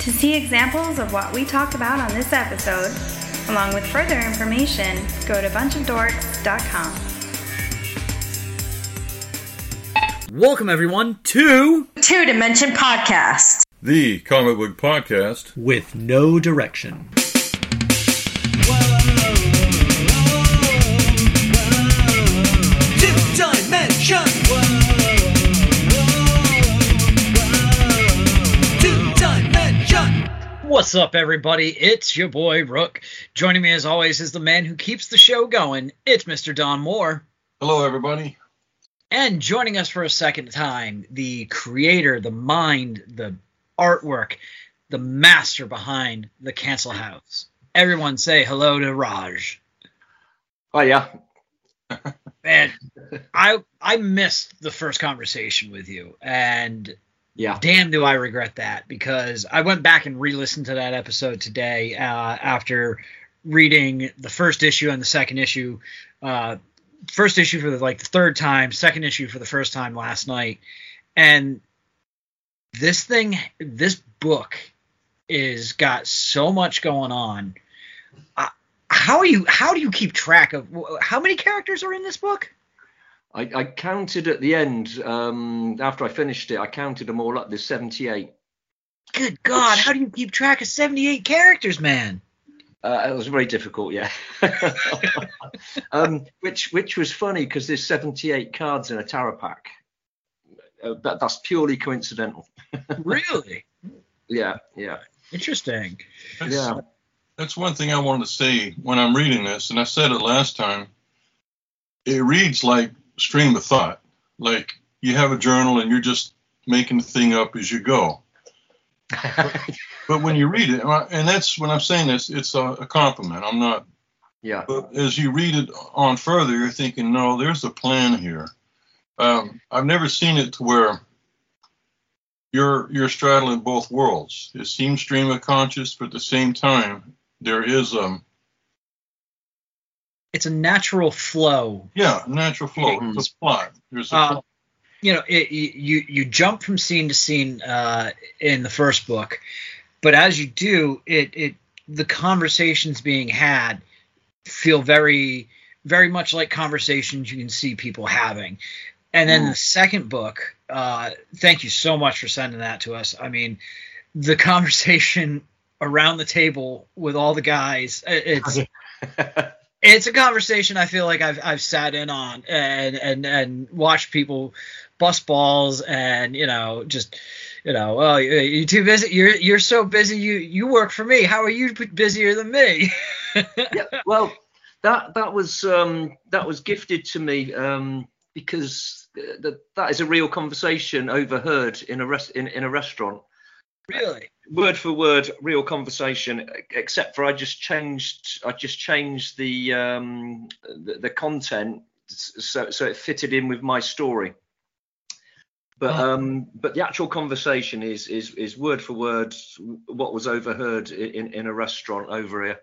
To see examples of what we talked about on this episode, along with further information, go to bunchofdorks.com. Welcome everyone to Two Dimension Podcast. The comic book podcast. With No Direction. What's up, everybody? It's your boy Rook. Joining me, as always, is the man who keeps the show going. It's Mr. Don Moore. Hello, everybody. And joining us for a second time, the creator, the mind, the artwork, the master behind the Cancel Haus. Everyone say hello to Hroge. Oh yeah. Man, I I missed the first conversation with you, and Yeah. damn do I regret that because I went back and re-listened to that episode today uh, after reading the first issue and the second issue. Uh, first issue for the, like the third time, second issue for the first time last night, and this thing, this book, is got so much going on. Uh, how are you? How do you keep track of how many characters are in this book? I, I counted at the end um, after I finished it. I counted them all up. There's 78. Good God, how do you keep track of 78 characters, man? Uh, it was very difficult, yeah. um, which which was funny because there's 78 cards in a tarot pack. Uh, that, that's purely coincidental. Really? Yeah, yeah, Interesting. That's, yeah. that's one thing I wanted to say when I'm reading this, and I said it last time. It reads like stream of thought, like you have a journal and you're just making the thing up as you go. But when you read it, and that's when I'm saying this, it's a, a compliment. I'm not yeah. But as you read it on further, you're thinking, no, there's a plan here. Um, I've never seen it to where you're you're straddling both worlds. It seems stream of conscious, but at the same time, there is um It's a natural flow. yeah natural flow. It's a plot. There's a Uh, plot. You know, it, you you jump from scene to scene uh, in the first book, but as you do, it it the conversations being had feel very very much like conversations you can see people having. And then the second book, uh, thank you so much for sending that to us. I mean, the conversation around the table with all the guys, it's it's a conversation I feel like I've I've sat in on and and and watched people bust balls and you know just you know oh you you too busy you're you're so busy you you work for me how are you busier than me yeah, well, that that was um, that was gifted to me um, because th- th- that is a real conversation overheard in a rest in, in a restaurant. Really Word for word, real conversation. Except for I just changed I just changed the um, the, the content so so it fitted in with my story. But Oh. um, but the actual conversation is is is word for word what was overheard in in a restaurant over here.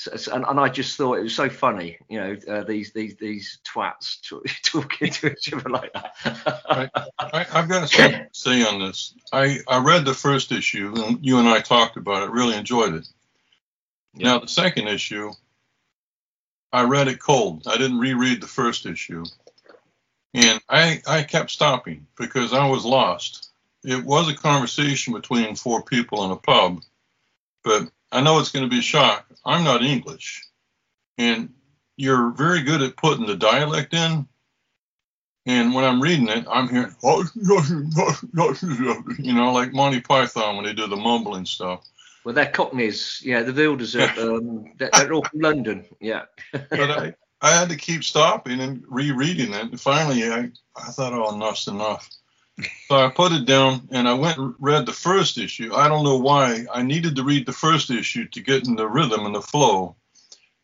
So, and, and I just thought it was so funny, you know, uh, these these these twats talking to each other like that. I, I've got something to say on this. I, I read the first issue, and you and I talked about it. Really enjoyed it. Now the second issue, I read it cold. I didn't reread the first issue, and I I kept stopping because I was lost. It was a conversation between four people in a pub, but I know it's going to be a shock. I'm not English, and you're very good at putting the dialect in. And when I'm reading it, I'm hearing, you know, like Monty Python when they do the mumbling stuff. well, they're Cockneys, yeah. The Wilders are um, they're, they're all from London, yeah. But I, I had to keep stopping and rereading it. And finally, I, I thought, oh, enough's enough. So I put it down and I went and read the first issue. I don't know why. I needed to read the first issue to get in the rhythm and the flow.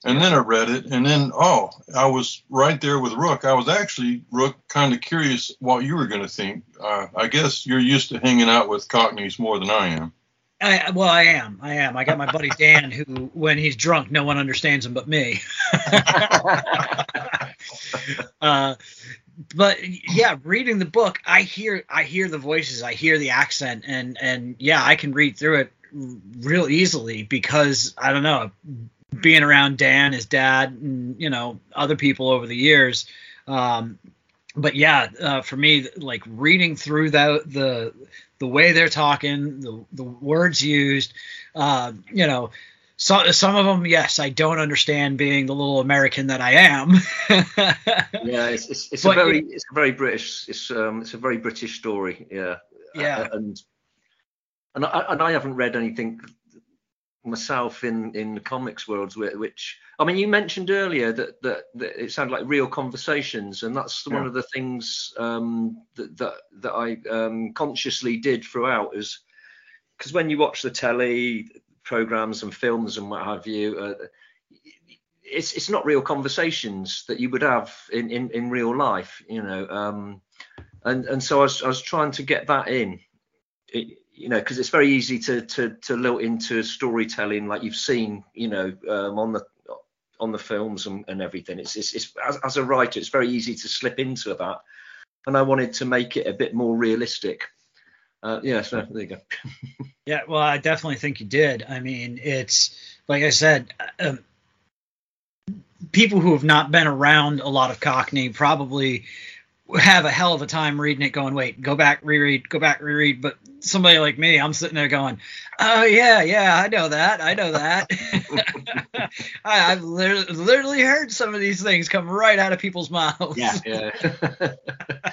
And then I read it, and then oh, I was right there with Rook. I was actually Rook, kind of curious what you were going to think. Uh, I guess you're used to hanging out with Cockneys more than I am. I, well, I am. I am. I got my buddy Dan, who, when he's drunk, no one understands him but me. uh, but yeah, reading the book, I hear, I hear the voices, I hear the accent, and and yeah, I can read through it real easily because I don't know, being around Dan, his dad, and you know other people over the years. Um, but yeah, uh, for me, like reading through the the the way they're talking, the the words used, uh, you know, so, some of them, yes, I don't understand being the little American that I am. yeah, it's, it's, it's a very it's a very British it's um it's a very British story. Yeah. Yeah. Uh, and and I, and I haven't read anything myself in in the comics worlds which I mean you mentioned earlier that that, that it sounded like real conversations and that's yeah. one of the things um, that, that that I um, consciously did throughout is because when you watch the telly programs and films and what have you uh, it's it's not real conversations that you would have in in, in real life you know um, and and so I was, I was trying to get that in it, you know, because it's very easy to to to lilt into storytelling like you've seen, you know, um, on the on the films and, and everything. It's, it's, it's as, as, a writer, it's very easy to slip into that, and I wanted to make it a bit more realistic. Uh, yeah, so there you go. yeah, well, I definitely think you did. I mean, it's like I said. Um, people who have not been around a lot of Cockney probably have a hell of a time reading it going wait go back reread go back reread. But somebody like me i'm sitting there going oh yeah yeah i know that i know that. I, have literally, literally, heard some of these things come right out of people's mouths. Yeah yeah.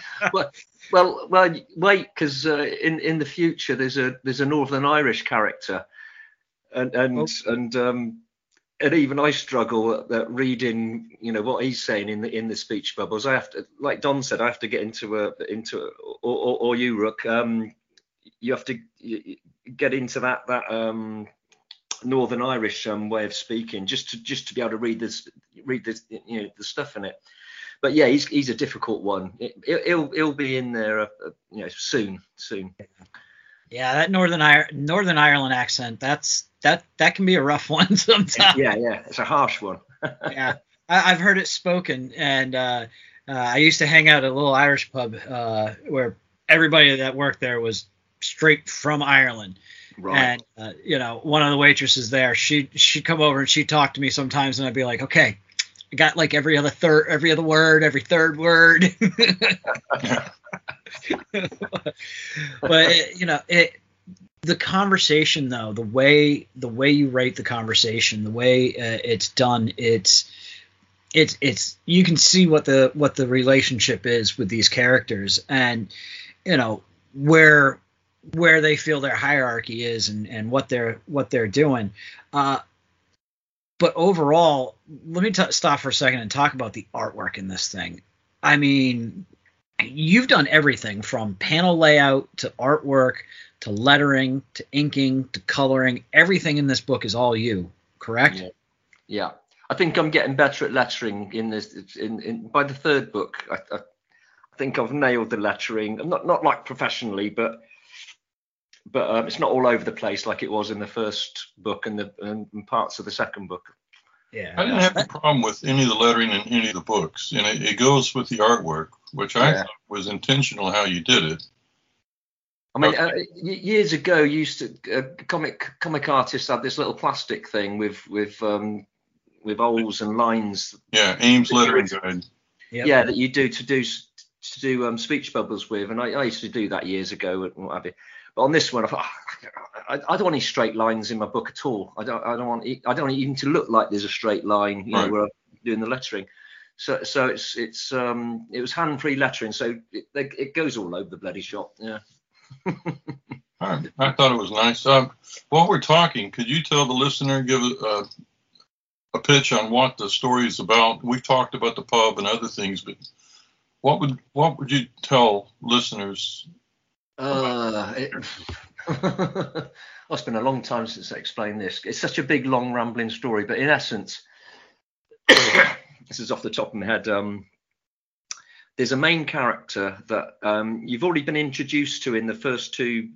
Well well well wait because uh, in in the future there's a there's a northern irish character and and oh. and um and even I struggle at, reading, you know, what he's saying in the in the speech bubbles. I have to, like Don said, I have to get into a into a, or, or, or you, Rook. Um, you have to get into that that um, Northern Irish um, way of speaking just to just to be able to read this read this you know the stuff in it. But yeah, he's he's a difficult one. It, will he'll be in there, uh, uh, you know, soon soon. Yeah, that Northern Ir- Northern Ireland accent. That's that that can be a rough one sometimes. Yeah, yeah, it's a harsh one. yeah, I, have heard it spoken, and uh, uh, I used to hang out at a little Irish pub uh, where everybody that worked there was straight from Ireland. Right. And uh, you know, one of the waitresses there, she she'd come over and she'd talk to me sometimes, and I'd be like, okay, I got like every other third, every other word, every third word. but you know, it the conversation though the way the way you write the conversation the way uh, it's done it's it's it's you can see what the what the relationship is with these characters and you know where where they feel their hierarchy is and and what they're what they're doing. Uh but overall let me t- stop for a second and talk about the artwork in this thing. I mean you've done everything from panel layout to artwork to lettering to inking to coloring. Everything in this book is all you, correct? Yeah. yeah. I think I'm getting better at lettering in this. In, in by the third book, I, I, I think I've nailed the lettering. Not not like professionally, but but um, it's not all over the place like it was in the first book and the and parts of the second book. Yeah. I didn't have a problem with any of the lettering in any of the books, and it, it goes with the artwork, which I yeah. thought was intentional how you did it. I mean, uh, years ago, used to uh, comic comic artists had this little plastic thing with with um, with holes and lines. Yeah, Ames lettering guide. Yep. Yeah, that you do to do to do um, speech bubbles with, and I, I, used to do that years ago and what have you. But on this one, I thought oh, I, I, don't want any straight lines in my book at all. I don't I don't want I don't want even to look like there's a straight line, you right. know, where I'm doing the lettering. So so it's it's um it was hand free lettering, so it, it goes all over the bloody shop. Yeah. I, thought it was nice. Um, while we're talking, could you tell the listener, give a, a pitch on what the story is about? We've talked about the pub and other things, but what would what would you tell listeners? Uh, it, it's been a long time since I explained this. It's such a big, long, rambling story, but in essence, this is off the top of my head. Um, there's a main character that um, you've already been introduced to in the first two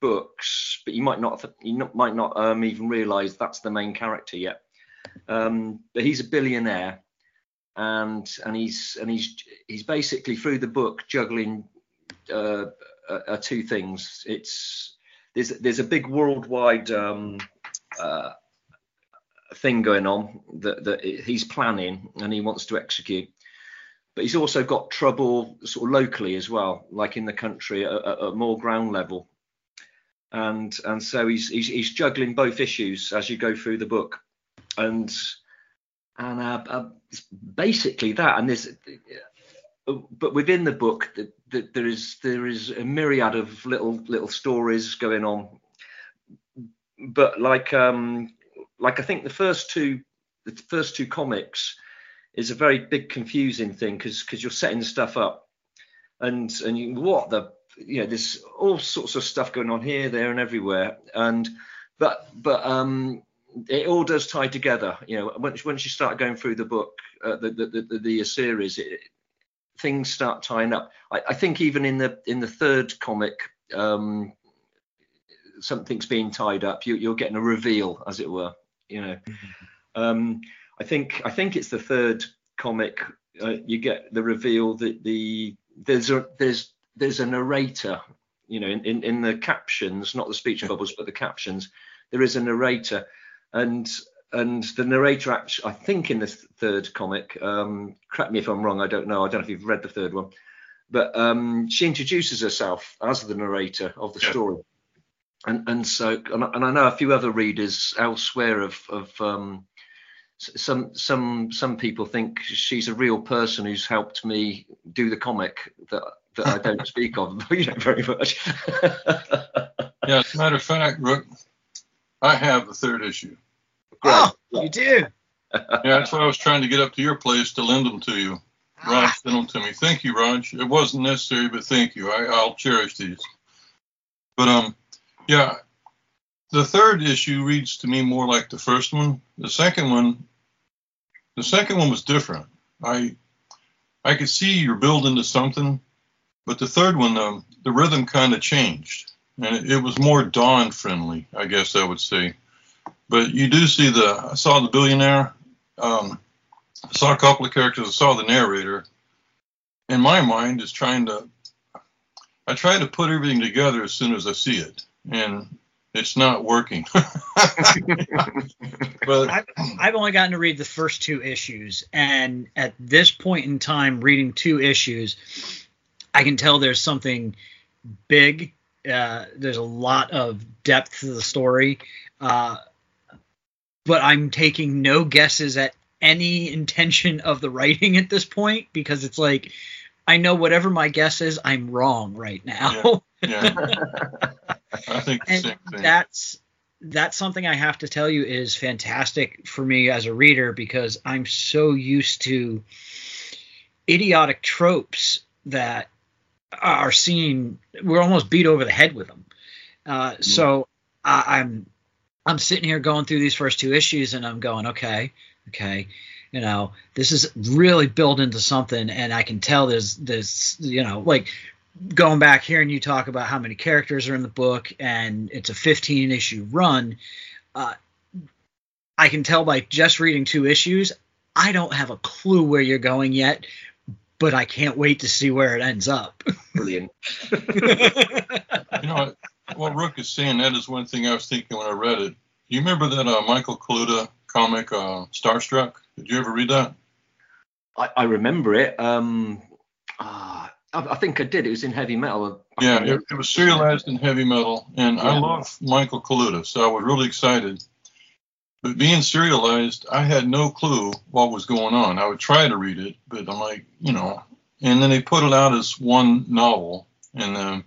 books, but you might not you not, might not um, even realise that's the main character yet. Um, but he's a billionaire, and and he's and he's he's basically through the book juggling uh, uh, two things. It's there's there's a big worldwide um, uh, thing going on that that he's planning and he wants to execute. But he's also got trouble sort of locally as well, like in the country at, at more ground level. And and so he's, he's he's juggling both issues as you go through the book, and and uh, uh, basically that. And there's but within the book, the, the, there is there is a myriad of little little stories going on. But like um like I think the first two the first two comics is a very big confusing thing because because you're setting stuff up and and you what the you know there's all sorts of stuff going on here there and everywhere and but but um it all does tie together you know once once you start going through the book uh, the, the, the the series it, things start tying up. I, I, think even in the in the third comic, um, something's being tied up. You, are getting a reveal, as it were. You know, mm-hmm. um, I think I think it's the third comic. Uh, you get the reveal that the there's a there's there's a narrator. You know, in, in, in the captions, not the speech bubbles, but the captions, there is a narrator, and and the narrator actually, I think in the third comic, um, correct me if I'm wrong, I don't know, I don't know if you've read the third one, but um, she introduces herself as the narrator of the story. And, and so, and, and I know a few other readers elsewhere of, of um, some some some people think she's a real person who's helped me do the comic that that I don't speak of, you know, very much. yeah, as a matter of fact, Rook, I have the third issue. Oh, you do. yeah, that's why I was trying to get up to your place to lend them to you. Hroge ah. sent them to me. Thank you, Hroge. It wasn't necessary, but thank you. I, I'll cherish these. But um, yeah, the third issue reads to me more like the first one. The second one, the second one was different. I I could see you're building to something, but the third one, um, the rhythm kind of changed, and it, it was more Don friendly, I guess I would say. But you do see the. I saw the billionaire. Um, I saw a couple of characters. I saw the narrator. In my mind, is trying to. I try to put everything together as soon as I see it, and it's not working. but I've, I've, only gotten to read the first two issues, and at this point in time, reading two issues, I can tell there's something big. Uh, there's a lot of depth to the story. Uh, but I'm taking no guesses at any intention of the writing at this point because it's like I know whatever my guess is, I'm wrong right now. Yeah. yeah. I think and that's that's something I have to tell you is fantastic for me as a reader because I'm so used to idiotic tropes that are seen. We're almost beat over the head with them. Uh. So I, I'm I'm sitting here going through these first two issues and I'm going, okay, okay, you know, this is really built into something, and I can tell there's this, you know, like going back hearing you talk about how many characters are in the book and it's a 15 issue run. Uh, I can tell by just reading two issues, I don't have a clue where you're going yet, but I can't wait to see where it ends up. Brilliant. you know, what Rook is saying, that is one thing I was thinking when I read it. Do you remember that uh, Michael Kaluta comic, uh, Starstruck? Did you ever read that? I, I remember it. Um, uh, I, I, think I did. It was in heavy metal. Yeah, it, it was serialized in heavy metal, and yeah. I love Michael Kaluta, so I was really excited. But being serialized, I had no clue what was going on. I would try to read it, but I'm like, you know. And then they put it out as one novel, and uh,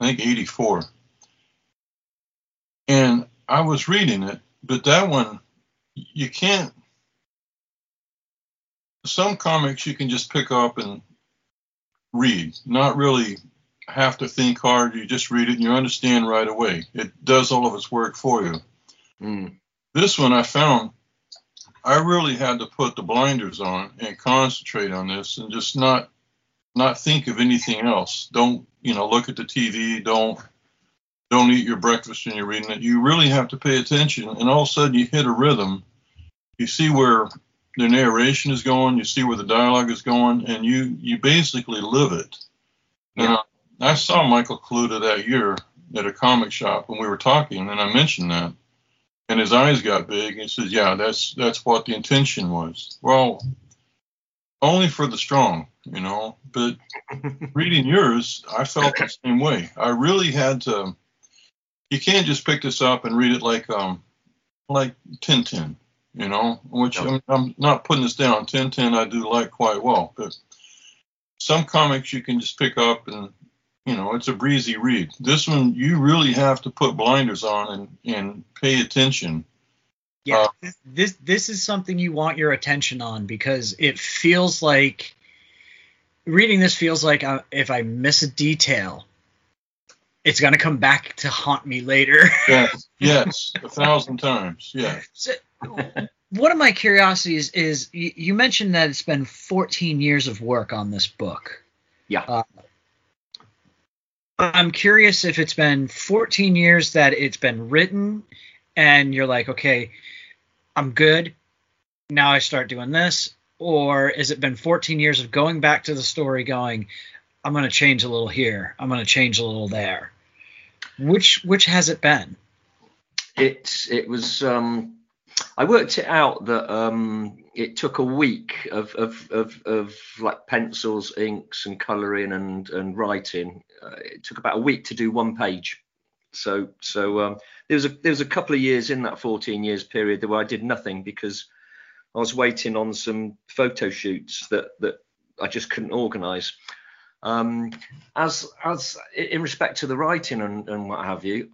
I think 84. And I was reading it, but that one, you can't. Some comics you can just pick up and read, not really have to think hard. You just read it and you understand right away. It does all of its work for you. Mm. This one I found I really had to put the blinders on and concentrate on this and just not not think of anything else. Don't you know look at the TV. Don't don't eat your breakfast when you're reading it. You really have to pay attention, and all of a sudden you hit a rhythm. You see where the narration is going. You see where the dialogue is going, and you you basically live it. Yeah. Now, I saw Michael Kaluta that year, at a comic shop when we were talking, and I mentioned that, and his eyes got big. And he says, "Yeah, that's that's what the intention was." Well, only for the strong, you know. But reading yours, I felt the same way. I really had to. You can't just pick this up and read it like um like Tintin, you know. Which I'm, I'm not putting this down. Tintin I do like quite well, but some comics you can just pick up and you know it's a breezy read. This one you really have to put blinders on and and pay attention. Yeah, uh, this this is something you want your attention on because it feels like reading this feels like uh, if I miss a detail, it's gonna come back to haunt me later. yes, yes, a thousand times. Yeah. So, one of my curiosities is you, you, mentioned that it's been 14 years of work on this book. Yeah. Uh, I'm curious if it's been 14 years that it's been written and you're like, okay, I'm good. Now I start doing this. Or has it been 14 years of going back to the story going, I'm going to change a little here. I'm going to change a little there. Which which has it been? It it was um I worked it out that um, it took a week of, of, of, of, like pencils, inks, and colouring and, and writing. Uh, it took about a week to do one page. So so um, there was a there was a couple of years in that 14 years period where I did nothing because I was waiting on some photo shoots that that I just couldn't organise. Um, as as in respect to the writing and, and what have you,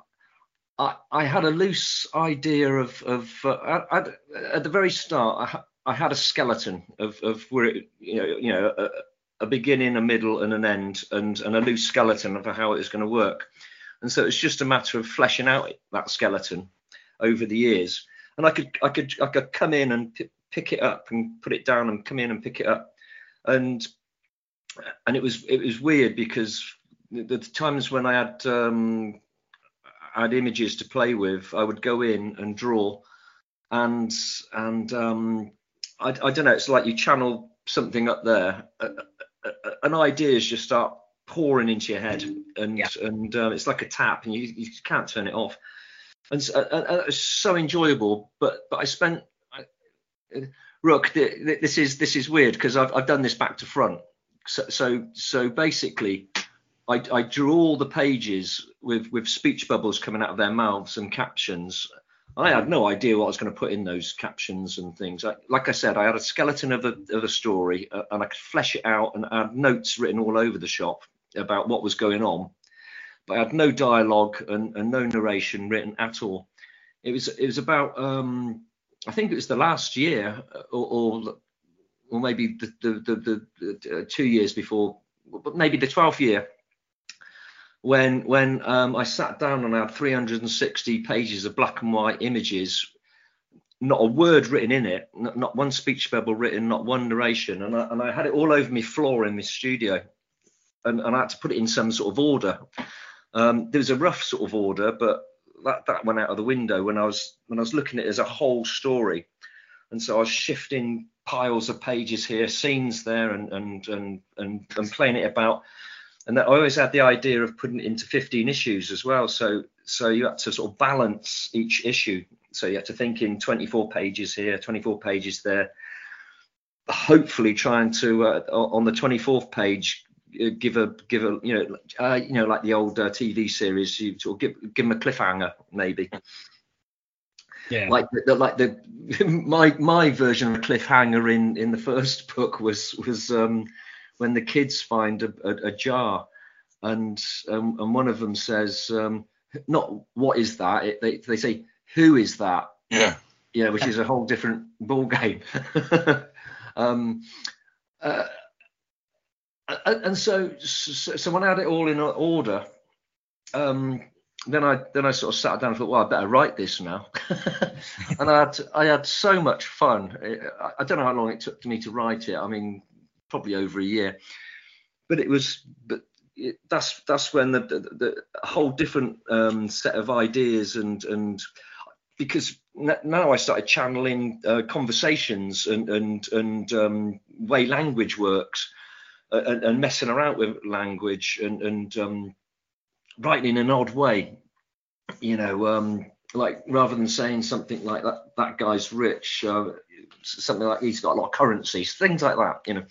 I, I had a loose idea of of uh, I, at the very start I, I had a skeleton of of where it, you know you know a, a, beginning, a middle, and an end, and and a loose skeleton of how it was going to work, and so it's just a matter of fleshing out that skeleton over the years, and I could I could I could come in and p- pick it up and put it down and come in and pick it up, and and it was it was weird because the, the times when I had um, had images to play with, I would go in and draw, and and um, I, I don't know. It's like you channel something up there, uh, uh, uh, an ideas just start pouring into your head, and yeah. and um, it's like a tap, and you, you can't turn it off. And, so, uh, it's so enjoyable. But but I spent. I, Rook, this is this is weird because I've I've done this back to front. So so basically, I, I, drew all the pages with with speech bubbles coming out of their mouths and captions. I had no idea what I was going to put in those captions and things. I, like I said, I had a skeleton of a of a story, uh, and I could flesh it out and had notes written all over the shop about what was going on, but I had no dialogue and, and no narration written at all. It was it was about um, I think it was the last year uh, or or, or maybe the the, the, the, uh, two years before, but maybe the 12th year when when um, I sat down and I had 360 pages of black and white images, not a word written in it, not, not one speech bubble written, not one narration, and I, and I had it all over my floor in my studio, and, and I had to put it in some sort of order. Um, there was a rough sort of order, but that that went out of the window when I was when I was looking at it as a whole story, and so I was shifting piles of pages here, scenes there, and and and and, and playing it about and that I always had the idea of putting it into 15 issues as well. So so you had to sort of balance each issue. So you had to think in 24 pages here, 24 pages there. Hopefully, trying to uh, on the 24th page uh, give a give a you know uh, you know like the old uh, TV series, you sort of give give them a cliffhanger maybe. Yeah. Like the, like the my my version of a cliffhanger in in the first book was was um when the kids find a, a, a jar and um, and one of them says um, not what is that? It, they, they say who is that? Yeah. Yeah which is a whole different ball game um, uh, and so, so, so when I had it all in order um, then I then I sort of sat down and thought, well, I better write this now. and I had I had so much fun. I, I don't know how long it took me to write it. I mean, probably over a year. But it was, but it, that's that's when the, the, the whole different um, set of ideas and and because now I started channeling uh, conversations and and and um, way language works uh, and, and, messing around with language and and um, writing in an odd way. You know, um, like rather than saying something like that, that guy's rich, uh, something like he's got a lot of currencies, things like that. You know,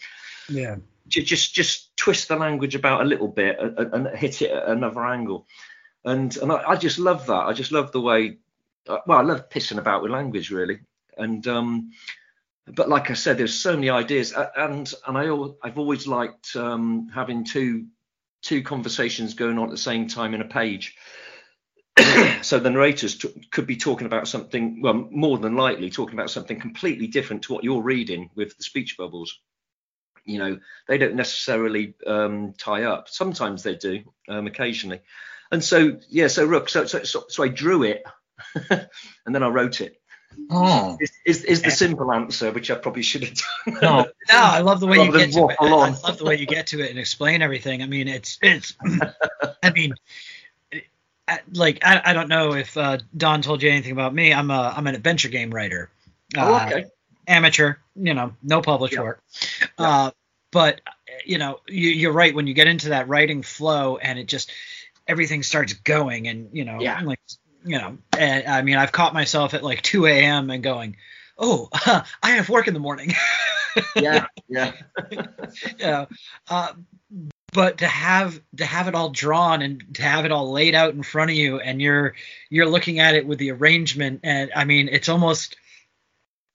Yeah. just just twist the language about a little bit and, and hit it at another angle. And and I, I just love that. I just love the way. uh, Well, I love pissing about with language really. And um, but like I said, there's so many ideas, and and I I've always liked um, having two two conversations going on at the same time in a page. so the narrators t- could be talking about something, well, more than likely talking about something completely different to what you're reading with the speech bubbles. You know, they don't necessarily um, tie up. Sometimes they do, um, occasionally. And so, yeah, so Rook, so so, so, so I drew it, and then I wrote it. Oh, Is, is, is the simple answer, which I probably should have done. no. No, I love the way you Rather than get to it. waffle I love the way you get to it and explain everything. I mean, it's it's. I mean, like I, I don't know if uh, Don told you anything about me. I'm a I'm an adventure game writer. oh, Uh, okay. amateur, you know, no published Yeah. work. Yeah. Uh, but you know, you, you're right when you get into that writing flow and it just everything starts going and you know, Yeah. like you know, and, I mean, I've caught myself at like 2 a.m. and going, oh, I have work in the morning. Yeah, yeah. you know, uh, but to have to have it all drawn and to have it all laid out in front of you and you're you're looking at it with the arrangement and I mean it's almost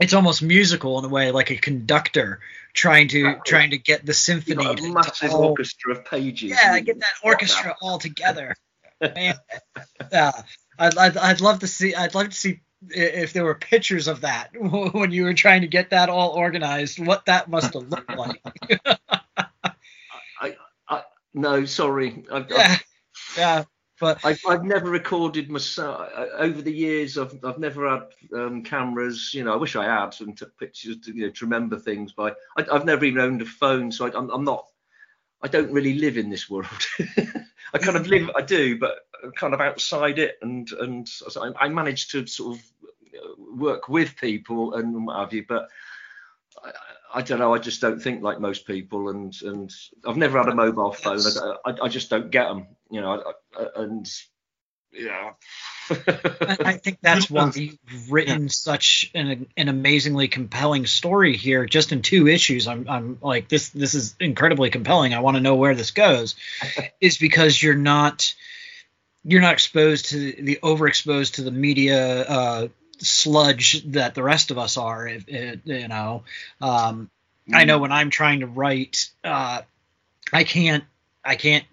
it's almost musical in a way like a conductor trying to Exactly. trying to get the You've symphony got a massive all- orchestra of pages. yeah get that orchestra all together Man. yeah I'd, I'd, I'd love to see i'd love to see if there were pictures of that when you were trying to get that all organized what that must have looked like I, I, No, sorry. I've, yeah yeah but I've, I've never recorded myself over the years. I've I've never had um, cameras. You know, I wish I had and took pictures to you know to remember things. But I, I've never even owned a phone, so I, I'm I'm not. I don't really live in this world. I kind of live. I do, but kind of outside it, and and I, I manage to sort of uh, work with people and what have you, but. I, I don't know. I just don't think like most people, and and I've never had a mobile phone. I, I, I just don't get them, you know. I, I, and yeah. I, think that's why you've written such an an amazingly compelling story here, just in two issues. I'm I'm like this this is incredibly compelling. I want to know where this goes, is because you're not you're not exposed to the overexposed to the media uh, sludge that the rest of us are. If, if, you know, um, I know when I'm trying to write, uh, I can't I can't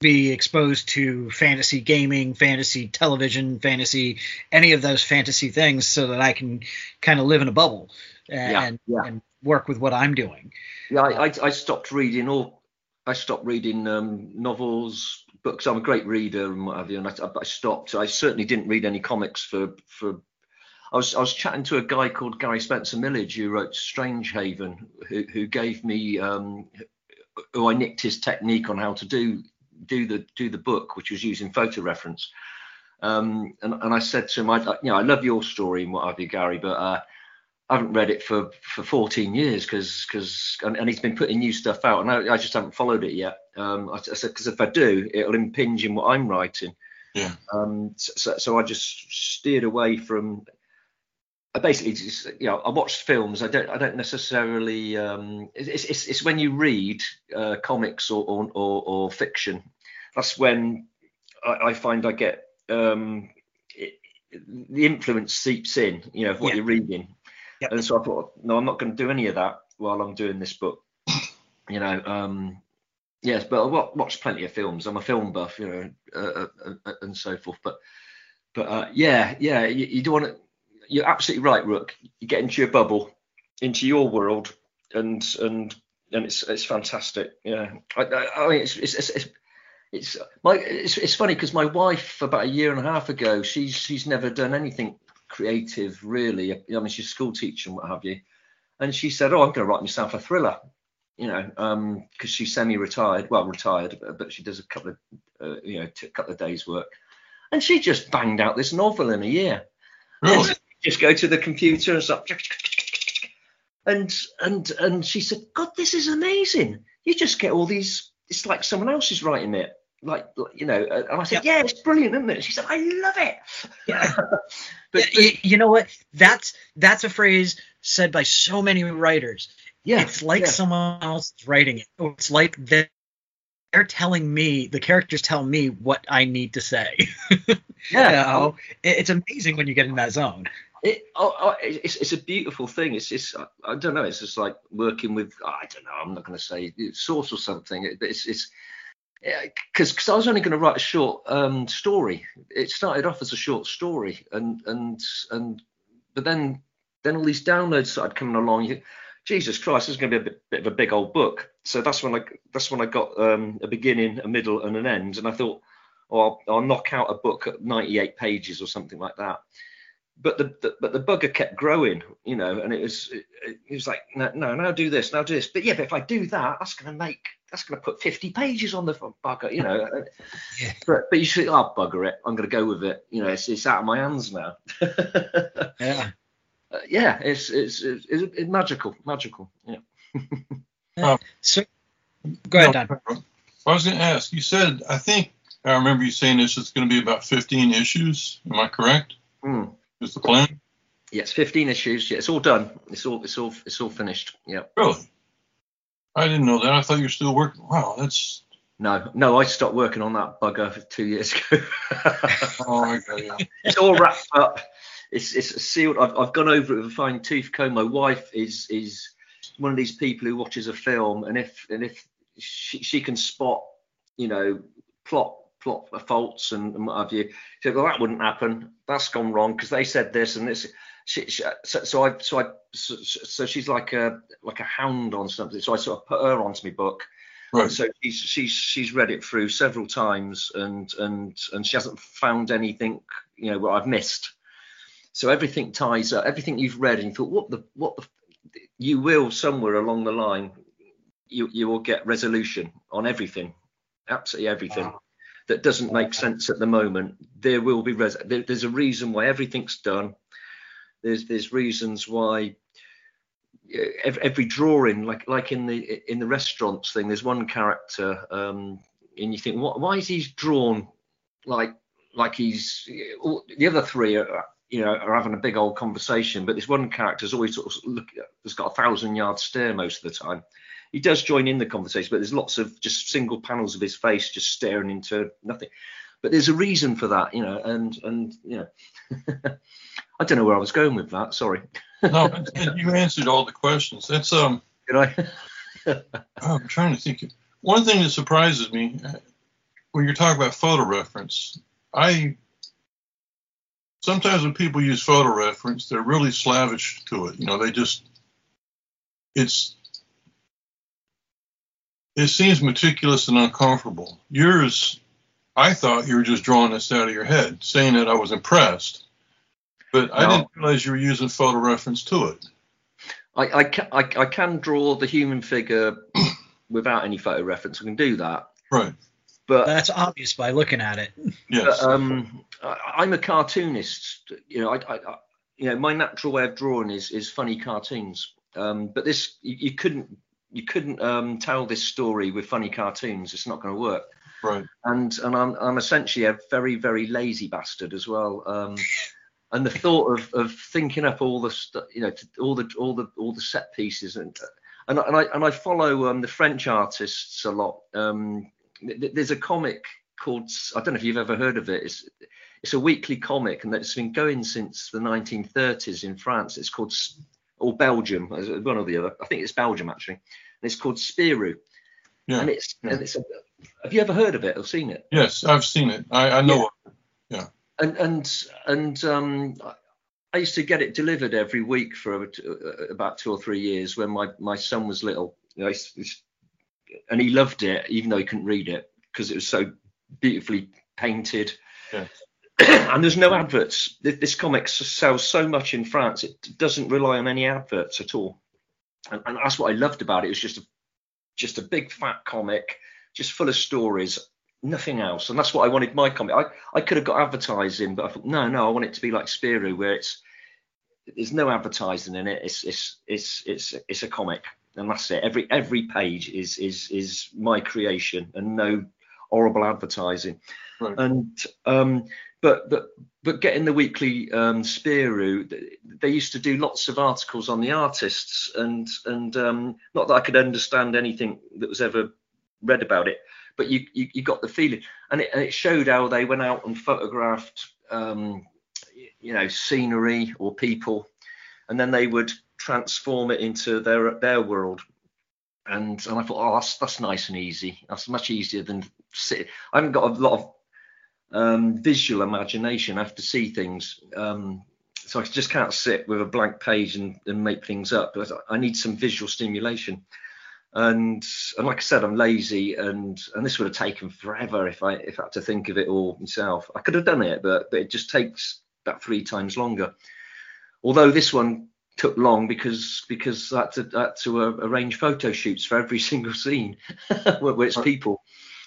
be exposed to fantasy gaming, fantasy television, fantasy any of those fantasy things, so that I can kind of live in a bubble and Yeah, yeah. and work with what I'm doing. Yeah, I, I, I stopped reading all. I stopped reading um, novels, books. I'm a great reader and what have you, and I, I stopped. I certainly didn't read any comics for for. I was I was chatting to a guy called Gary Spencer Millidge who wrote Strangehaven, who who gave me um, who I nicked his technique on how to do do the do the book, which was using photo reference. Um, and, and I said to him, I, I- you know, I love your story and what have you, Gary, but uh, I haven't read it for for 14 years because because and, and he's been putting new stuff out and I, I just haven't followed it yet. Um, I, I said because if I do, it'll impinge in what I'm writing. Yeah. Um, so, so I just steered away from. I basically just you know I watched films. I don't I don't necessarily. Um, it's, it's it's when you read uh, comics or, or or or fiction, that's when I, I find I get um, it, the influence seeps in. You know of what Yeah. you're reading. Yep. And so I thought, no, I'm not going to do any of that while I'm doing this book. You know, um, yes, but I wa- watch plenty of films. I'm a film buff, you know, uh, uh, uh, and so forth. But, but uh, yeah, yeah, you, you do want to. You're absolutely right, Rook. You get into your bubble, into your world, and and and it's it's fantastic. Yeah, I, I, I mean, it's it's. it's, it's it's my it's, it's funny because my wife about a year and a half ago she's she's never done anything creative really i mean she's a school teacher and what have you and she said oh i'm going to write myself a thriller you know um because she's semi-retired well retired but, she does a couple of uh, you know t- couple of days work and she just banged out this novel in a year Really? Just go to the computer and start and and and she said god this is amazing. You just get all these it's like someone else is writing it like you know and i said yeah, yeah it's brilliant isn't it? She said i love it. Yeah. But, yeah, you know what? That's that's a phrase said by so many writers. Yeah it's like yeah. someone else is writing it. Oh, it's like they're, they're telling me the characters tell me what i need to say. Yeah. You know, it's amazing when you get in that zone it, oh, oh, it's, it's a beautiful thing. It's just I don't know. It's just like working with I don't know. I'm not going to say source or something. It, it's it's because because I was only going to write a short um, story. It started off as a short story, and and and but then then all these downloads started coming along. You, Jesus Christ, this is going to be a bit, bit, of a big old book. So that's when I that's when I got um, a beginning, a middle, and an end. And I thought, oh, I'll, I'll knock out a book at 98 pages or something like that but the, the, but the bugger kept growing, you know, and it was it, it was like no, no, now do this, now do this. But yeah, but if I do that, that's going to make that's going to put 50 pages on the bugger, you know. yeah. But but you should, oh bugger it, I'm going to go with it. You know, it's, it's out of my hands now. yeah. Uh, yeah, it's, it's it's, it's magical, magical. Yeah. um, so go ahead, Dan. I was going to ask. You said I think I remember you saying this It's going to be about 15 issues. Am I correct? Hmm. Is the plan? Yes, 15 issues. Yeah, it's all done. It's all it's all it's all finished. Yeah. Really? I didn't know that. I thought you were still working. Wow, that's. No, no, I stopped working on that bugger two years ago. oh, okay. It's all wrapped up. It's it's sealed. I've, I've gone over it with a fine tooth comb. My wife is is one of these people who watches a film, and if and if she, she can spot, you know, plot plot faults and, and what have you. She said, well, that wouldn't happen. That's gone wrong because they said this and this. She, she, so, so, I, so I, so, so, she's like a like a hound on something. So I sort of put her onto my book. Right. So she's she's she's read it through several times and and and she hasn't found anything you know what I've missed. So everything ties up. Everything you've read and you thought, what the what the you will somewhere along the line you you will get resolution on everything, absolutely everything. Wow that doesn't make sense at the moment, there will be res- there, there's a reason why everything's done. There's there's reasons why every, every, drawing, like like in the in the restaurants thing, there's one character, um, and you think, what, why is he drawn like like he's the other three are you know are having a big old conversation, but this one character is always sort of look, has got a thousand yard stare most of the time he does join in the conversation, but there's lots of just single panels of his face just staring into nothing. But there's a reason for that, you know, and and you know, I don't know where I was going with that. Sorry. no, you answered all the questions. That's um. Did I? oh, I'm trying to think. One thing that surprises me uh, when you're talking about photo reference, I sometimes when people use photo reference, they're really slavish to it. You know, they just it's it seems meticulous and uncomfortable. Yours, I thought you were just drawing this out of your head, saying that I was impressed, but no. I didn't realize you were using photo reference to it. I, I, can, I, I can draw the human figure without any photo reference. I can do that. Right. But that's obvious by looking at it. Yes. But, um, I, am a cartoonist. You know, I, I, you know, my natural way of drawing is is funny cartoons. Um, but this, you, you couldn't you couldn't um, tell this story with funny cartoons. It's not going to work. Right. And and I'm I'm essentially a very very lazy bastard as well. Um, and the thought of, of thinking up all the st- you know all the all the all the set pieces and and, and I and I follow um, the French artists a lot. Um, th- there's a comic called I don't know if you've ever heard of it. It's it's a weekly comic and it's been going since the 1930s in France. It's called or Belgium, one or the other. I think it's Belgium actually, and it's called Spirou. Yeah. And it's yeah. and it's. A, have you ever heard of it or seen it? Yes, I've seen it. I, I know. Yeah. yeah. And and and um, I used to get it delivered every week for about two or three years when my my son was little. You know, and he loved it even though he couldn't read it because it was so beautifully painted. Yeah. and there's no adverts. This comic sells so much in France, it doesn't rely on any adverts at all. And, and that's what I loved about it. It was just a, just a big fat comic, just full of stories, nothing else. And that's what I wanted my comic. I, I could have got advertising, but I thought, no, no, I want it to be like Spirou, where it's there's no advertising in it. It's it's it's it's it's a comic, and that's it. Every every page is is is my creation, and no horrible advertising. Right. And um, but but but getting the weekly um, Spirou, they used to do lots of articles on the artists, and and um, not that I could understand anything that was ever read about it, but you you, you got the feeling, and it, and it showed how they went out and photographed, um, you know, scenery or people, and then they would transform it into their their world. And, and I thought, oh, that's that's nice and easy. That's much easier than sit. I haven't got a lot of um, visual imagination. I have to see things. Um, so I just can't sit with a blank page and, and make things up. I need some visual stimulation. And and like I said, I'm lazy, and and this would have taken forever if I if I had to think of it all myself. I could have done it, but but it just takes about three times longer. Although this one took long because because I had to, I had to uh, arrange photo shoots for every single scene where, where it's people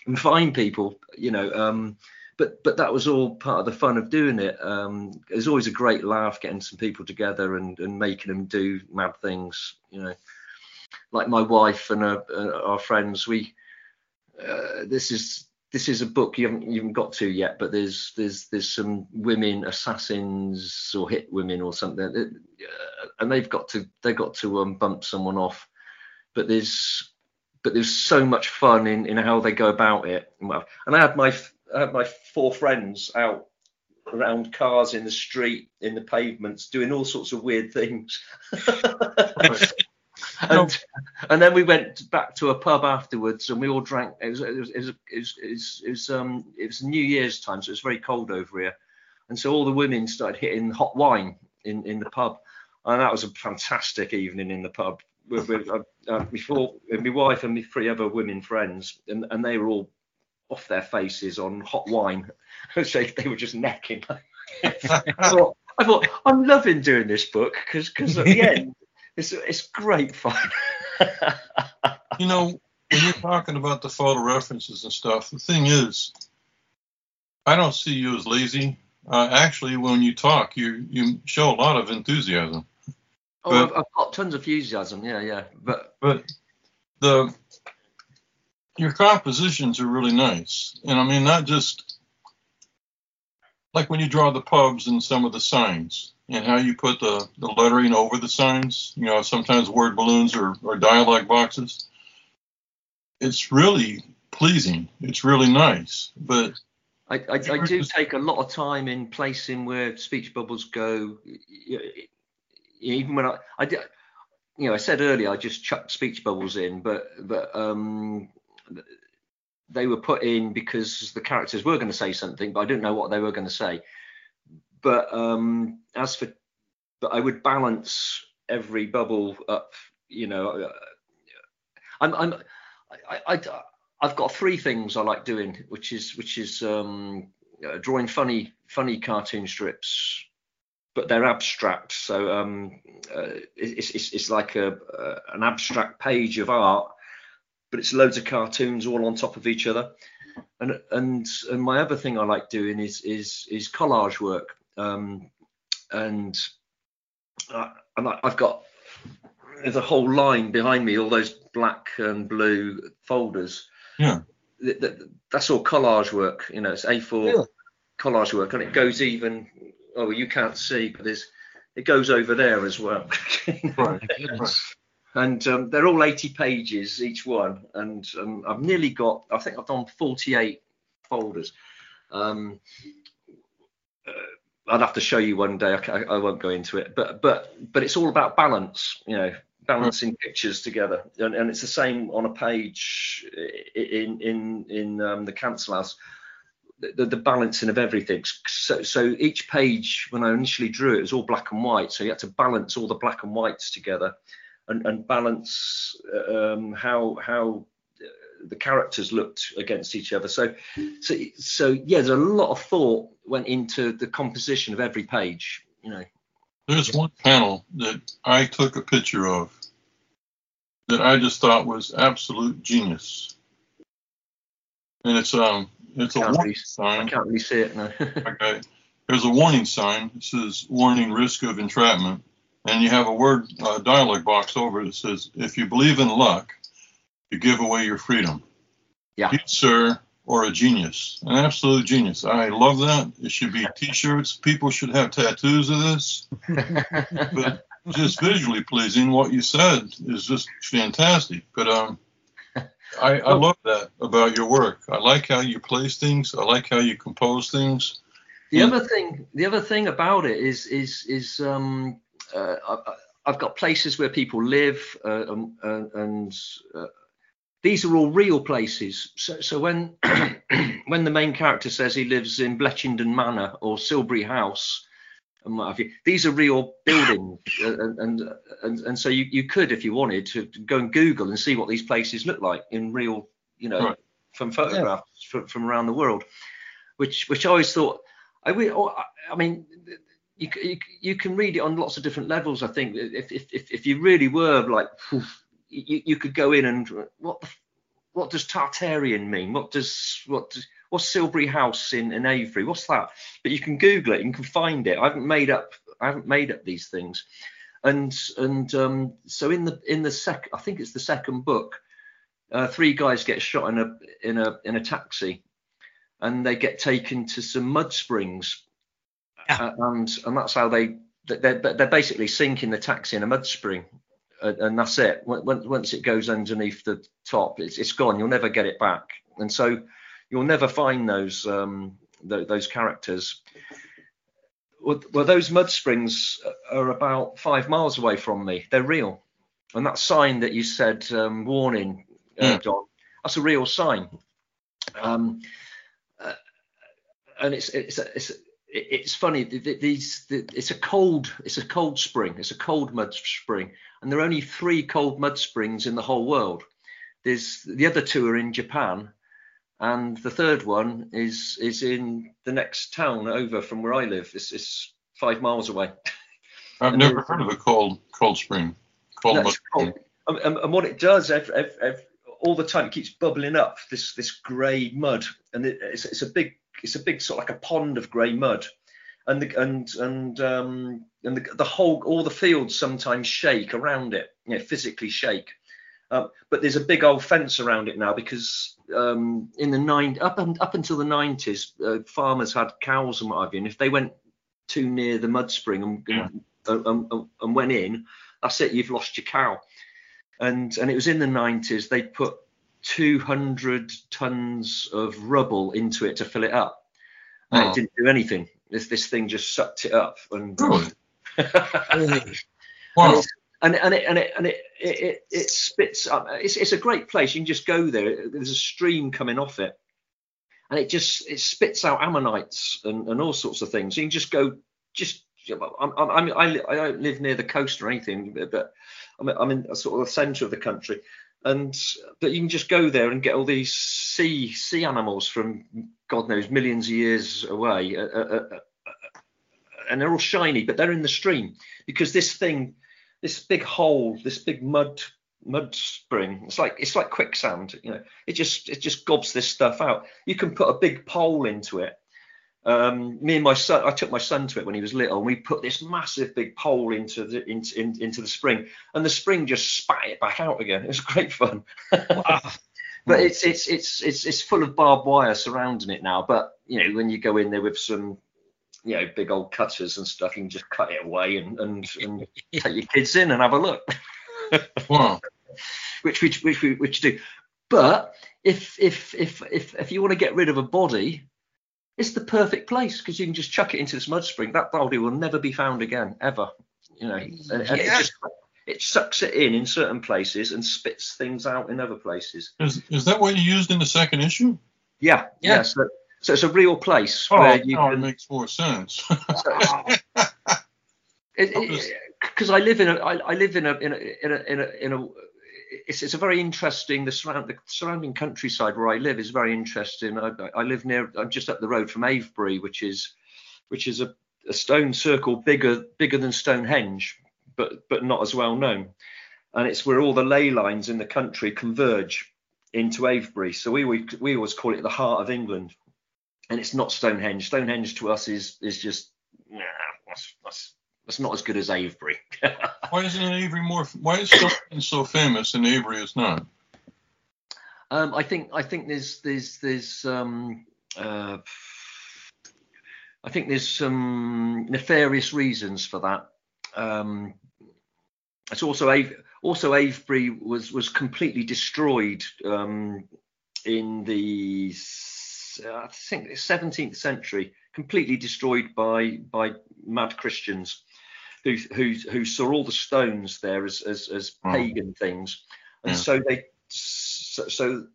and find people, you know. Um, but but that was all part of the fun of doing it. Um, it was always a great laugh getting some people together and, and making them do mad things. You know, like my wife and uh, uh, our friends. We uh, this is this is a book you haven't haven't got to yet, but there's there's there's some women assassins or hit women or something, uh, and they've got to they've got to um, bump someone off. But there's but there's so much fun in, in how they go about it. And I had my I had my four friends out around cars in the street, in the pavements, doing all sorts of weird things. and, and then we went back to a pub afterwards, and we all drank. It was it was it was, it was, it was, it was um it was New Year's time, so it was very cold over here, and so all the women started hitting hot wine in in the pub, and that was a fantastic evening in the pub. With, with, uh, uh, before my wife and my three other women friends, and, and they were all off their faces on hot wine. so they were just necking. I thought, I thought, I'm loving doing this book because because at the end, it's it's great fun. You know, when you're talking about the photo references and stuff, the thing is, I don't see you as lazy. Uh, actually, when you talk, you you show a lot of enthusiasm. oh, But- I've, I've got tons of enthusiasm. Yeah, yeah. But but the your compositions are really nice. And i mean not just like when you draw the pubs and some of the signs and how you put the, the lettering over the signs you know sometimes word balloons or, or dialogue boxes. It's really pleasing. It's really nice. But I, I, I do take a lot of time in placing where speech bubbles go. Even when I, I did, you know, I said earlier I just chucked speech bubbles in, but but um, they were put in because the characters were going to say something, but I didn't know what they were going to say. But um, as for, but I would balance every bubble up. You know, uh, I'm I'm I, I, I've got three things I like doing, which is which is um, uh, drawing funny funny cartoon strips, but they're abstract. So um, uh, it's, it's it's like a uh, an abstract page of art, but it's loads of cartoons all on top of each other. And and and my other thing I like doing is is is collage work. Um, and uh, and I- I've got there's a whole line behind me, all those black and blue folders. Yeah. Th- th- that's all collage work. You know, it's A4 Really? collage work, and it goes even. Oh, you can't see, but there's it goes over there as well. right, My goodness. And um, they're all 80 pages each one, and um, I've nearly got. I think I've done 48 folders. Um, uh, I'd have to show you one day. I, I, I won't go into it, but but but it's all about balance. You know, balancing pictures together, and, and it's the same on a page in in in um, the Cancel Haus. The, the, the balancing of everything. So so each page when I initially drew it was all black and white. So you had to balance all the black and whites together, and and balance um, how how uh, the characters looked against each other. So, so, so yeah, there's a lot of thought went into the composition of every page. You know, there's one panel that i took a picture of that i just thought was absolute genius and it's um it's a warning really- I sign can't really see it. No. Okay. There's a warning sign. It says warning risk of entrapment. And you have a word uh, dialog box over it that says, if you believe in luck, you give away your freedom. Yeah. You, sir, or a genius, an absolute genius. I love that. It should be T-shirts. People should have tattoos of this. but just visually pleasing, what you said is just fantastic. But um, I, I love that about your work. I like how you place things. I like how you compose things. The other thing, the other thing about it is is is um, uh, I, I've got places where people live, uh, um, and uh, these are all real places. So, so when when the main character says he lives in Bletchington Manor or Silbury House, and what have you, these are real buildings, and, and and and so you, you could, if you wanted, to go and Google and see what these places look like in real, you know, Right. from photographs from, from around the world, which which I always thought. I- I mean, you, you, can read it on lots of different levels. I think if if if, if you really were like, you, you could go in and what the, what does Tartarian mean? What does what does, what's Silbury House in, in Avebury? What's that? But you can Google it. You can find it. I haven't made up I haven't made up these things. And and um, so in the in the sec I think it's the second book, uh, three guys get shot in a in a in a taxi, and they get taken to some mud springs, Yeah. uh, and and that's how they they're, they're basically sinking the taxi in a mud spring, and that's it. Once it goes underneath the top, it's it's gone. You'll never get it back, and so you'll never find those um, th- those characters. Well, those mud springs are about five miles away from me. They're real, and that sign that you said um, warning, uh, Mm. Don, that's a real sign. Um, uh, and it's it's it's it's funny. th- th- These th- it's a cold it's a cold spring. It's a cold mud spring, and there are only three cold mud springs in the whole world. There's the other two are in Japan, and the third one is is in the next town over from where I live. It's, it's five miles away. I've never heard of a cold cold spring. Cold mud cold. spring. And, and, what it does every, every, every, all the time, it keeps bubbling up this this grey mud, and it, it's, it's a big it's a big sort of like a pond of grey mud, and the, and and um and the, the whole all the fields sometimes shake around it, you know, physically shake. Um, but there's a big old fence around it now because um, in the nine up and up until the 90s, uh, farmers had cows and what have you, and if they went too near the mud spring and, and, and, and, and went in, that's it, you've lost your cow. And and it was in the 90s they put 200 tons of rubble into it to fill it up, and Oh. it ah. didn't do anything. This this thing just sucked it up and. Really? And Wow. and and it and it and it it, it, it spits up. It's it's a great place. You can just go there. There's a stream coming off it, and it just it spits out ammonites and, and all sorts of things. You can just go just. I'm, I'm, I'm, I, don't live near the coast or anything, but- but I'm, I'm in sort of the centre of the country, and but you can just go there and get all these sea sea animals from God knows millions of years away, uh, uh, uh, uh, and they're all shiny, but they're in the stream because this thing this big hole, this big mud mud spring. It's like it's like quicksand, you know. It just it just gobs this stuff out. You can put a big pole into it. Um, me and my son, I took my son to it when he was little, and we put this massive big pole into the into, in, into the spring, and the spring just spat it back out again. It was great fun. Wow. but it's it's it's it's it's full of barbed wire surrounding it now. But you know, when you go in there with some you know big old cutters and stuff, you can just cut it away and and, and take your kids in and have a look, Wow. which which which we which do. But if if if if if you want to get rid of a body, it's the perfect place because you can just chuck it into this mud spring. That body will never be found again ever. You know, and, and it just it sucks it in in certain places and spits things out in other places. Is is that what you used in the second issue? Yeah, Yeah. yeah. so, so it's a real place Oh, where you now can. it makes more sense. because I live in a I, I live in a in a in a in a, in a it's, it's a very interesting the surround the surrounding countryside where I live is very interesting. I, I live near I'm just up the road from Avebury, which is which is a, a stone circle bigger bigger than Stonehenge, but but not as well known. And it's where all the ley lines in the country converge into Avebury. So we we, we always call it the heart of England. And it's not Stonehenge. Stonehenge to us is is just nah, that's, that's that's not as good as Avebury. why isn't Avebury more? Why is Stonehenge so famous and Avebury is not? Um, I think I think there's there's there's um, uh, I think there's some nefarious reasons for that. Um, it's also Ave- also Avebury was was completely destroyed um, in the I think 17th century, completely destroyed by by mad Christians who who who saw all the stones there as as, as pagan things, and Yeah. so they so, so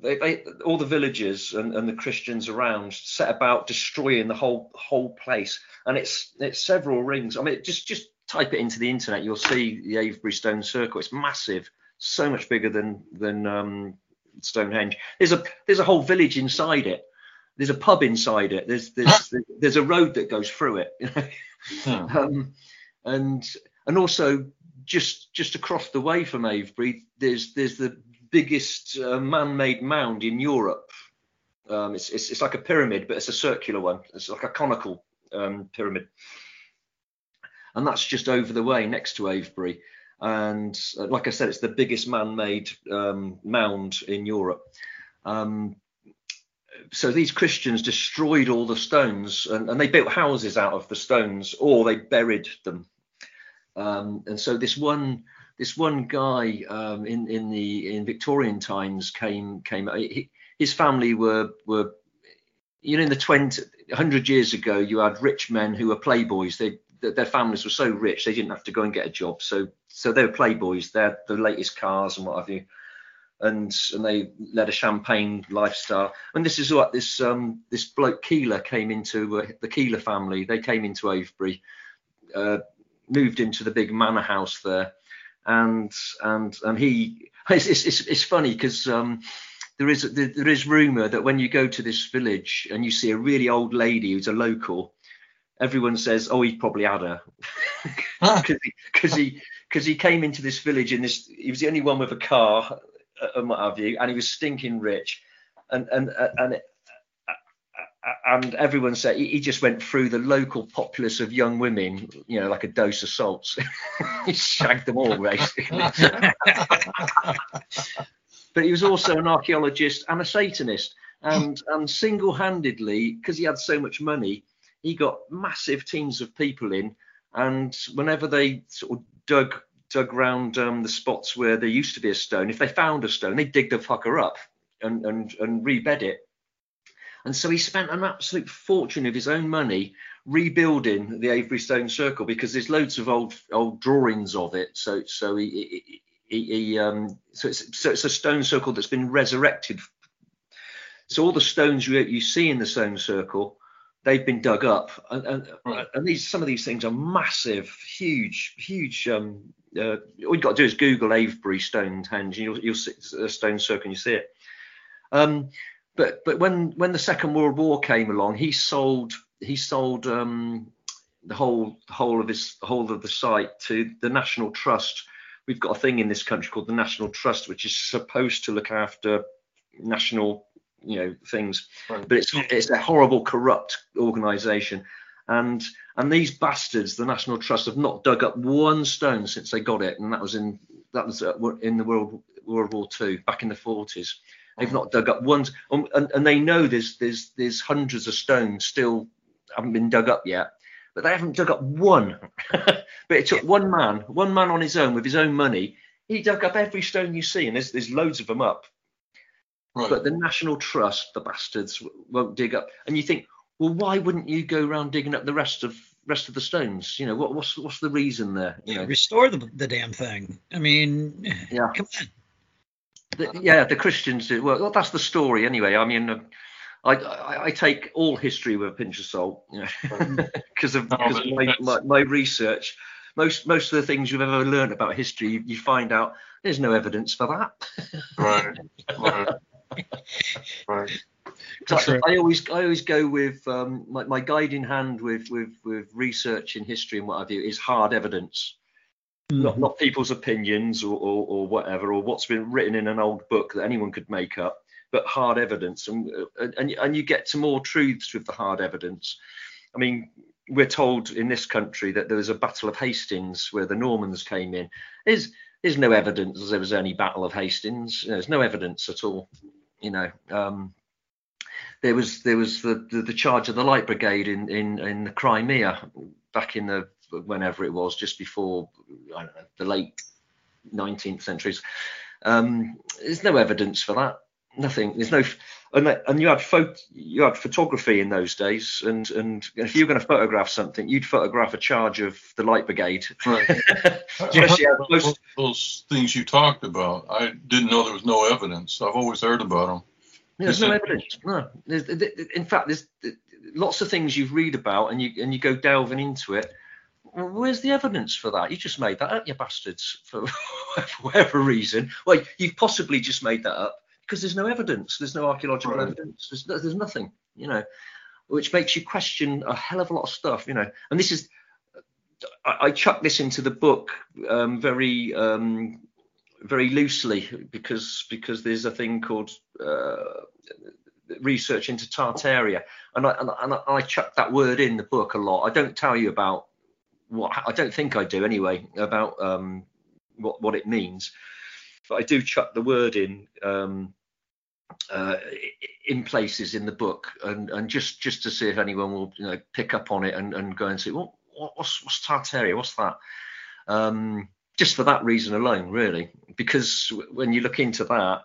they, they all the villagers and, and the Christians around set about destroying the whole whole place, and it's it's several rings. I mean, just just type it into the internet, you'll see the Avebury Stone Circle. It's massive, so much bigger than than um, Stonehenge. There's a there's a whole village inside it. There's a pub inside it. There's there's there's a road that goes through it. You know? Yeah. um, and and also just just across the way from Avebury, there's there's the biggest uh, man-made mound in Europe. Um, it's, it's it's like a pyramid, but it's a circular one. It's like a conical um, pyramid, and that's just over the way next to Avebury. And uh, like I said, it's the biggest man-made um, mound in Europe. Um, so these Christians destroyed all the stones and, and they built houses out of the stones or they buried them. Um, and so this one this one guy um, in in the in Victorian times came came he, his family were were you know in the 20 100 years ago you had rich men who were playboys they their families were so rich they didn't have to go and get a job so so they were playboys they had the latest cars and what have you and and they led a champagne lifestyle. And this is what this um this bloke Keiller came into uh, the Keiller family. They came into Avebury, uh, moved into the big manor house there, and and and he it's it's, it's, funny because um there is there, is rumor that when you go to this village and you see a really old lady who's a local, everyone says, oh, he probably had her. Because he because he because he came into this village in this he was the only one with a car uh, and what have you and he was stinking rich. And and uh, and and everyone said he, just went through the local populace of young women, you know, like a dose of salts. he shagged them all, basically. but he was also an archaeologist and a Satanist. And, and single-handedly, because he had so much money, he got massive teams of people in. And whenever they sort of dug dug round um, the spots where there used to be a stone, if they found a stone, they dig the fucker up and and and rebed it. And so he spent an absolute fortune of his own money rebuilding the Avebury Stone Circle because there's loads of old old drawings of it. So so he, he, he, um so it's so it's a stone circle that's been resurrected. So all the stones you you see in the stone circle, they've been dug up, and and, Right. and these some of these things are massive, huge, huge. Um, uh, all you've got to do is Google Avebury Stonehenge, and you'll you'll see a stone circle, and you see it. Um, but but when when the Second World War came along, he sold he sold um, the whole whole of his whole of the site to the National Trust. We've got a thing in this country called the National Trust, which is supposed to look after national you know things, Right. but it's it's a horrible corrupt organisation. And and these bastards, the National Trust, have not dug up one stone since they got it, and that was in that was uh, in the World World War Two, back in the 40s. They've not dug up one, um, and, and they know there's there's there's hundreds of stones still haven't been dug up yet, but they haven't dug up one. but it took one man, one man on his own with his own money. He dug up every stone you see, and there's there's loads of them up. Right. But the National Trust, the bastards, won't dig up. And you think, well, why wouldn't you go around digging up the rest of rest of the stones? You know, what, what's what's the reason there? You know, Restore the, the damn thing. I mean, Yeah. come on. The- yeah, the Christians do. Well, that's the story anyway. I mean, uh, I, I I take all history with a pinch of salt, you know, because of, because but of my, my, my research. Most most of the things you've ever learned about history, you, you find out there's no evidence for that. Right. Right. Right. I. I always I always go with um, my, my guiding hand with, with with research in history and what have you is hard evidence, not not people's opinions or, or or whatever or what's been written in an old book that anyone could make up, but hard evidence and and and you get to more truths with the hard evidence. I mean, we're told in this country that there was a Battle of Hastings where the Normans came in. Is there's no evidence there was any Battle of Hastings. There's no evidence at all. You know, um, there was there was the, the, the charge of the Light Brigade in in in the Crimea back in the whenever it was just before I don't know the late 19th centuries. Um, there's no evidence for that. Nothing. There's no. And, and you had photo, you had photography in those days, and and if you were going to photograph something, you'd photograph a charge of the Light Brigade. Right. Especially how close- those things you talked about, I didn't know there was no evidence. I've always heard about them. There's Is no it- evidence. No. There's, th- th- in fact, there's lots of things you read about and you and you go delving into it. Well, where's the evidence for that? You just made that up, you bastards, for whatever reason. Well, you've possibly just made that up because there's no evidence. There's no archaeological Right. evidence. There's, there's nothing, you know, which makes you question a hell of a lot of stuff, you know. And this is, I, I chuck this into the book um, very um, very loosely because because there's a thing called uh, research into Tartaria, and I, and, I, and I chuck that word in the book a lot. I don't tell you about what I don't think I do anyway about um, what what it means, but I do chuck the word in um, uh, in places in the book, and and just just to see if anyone will you know pick up on it and, and go and say, well, what, what's what's Tartaria? What's that? Um, just for that reason alone, really, because when you look into that,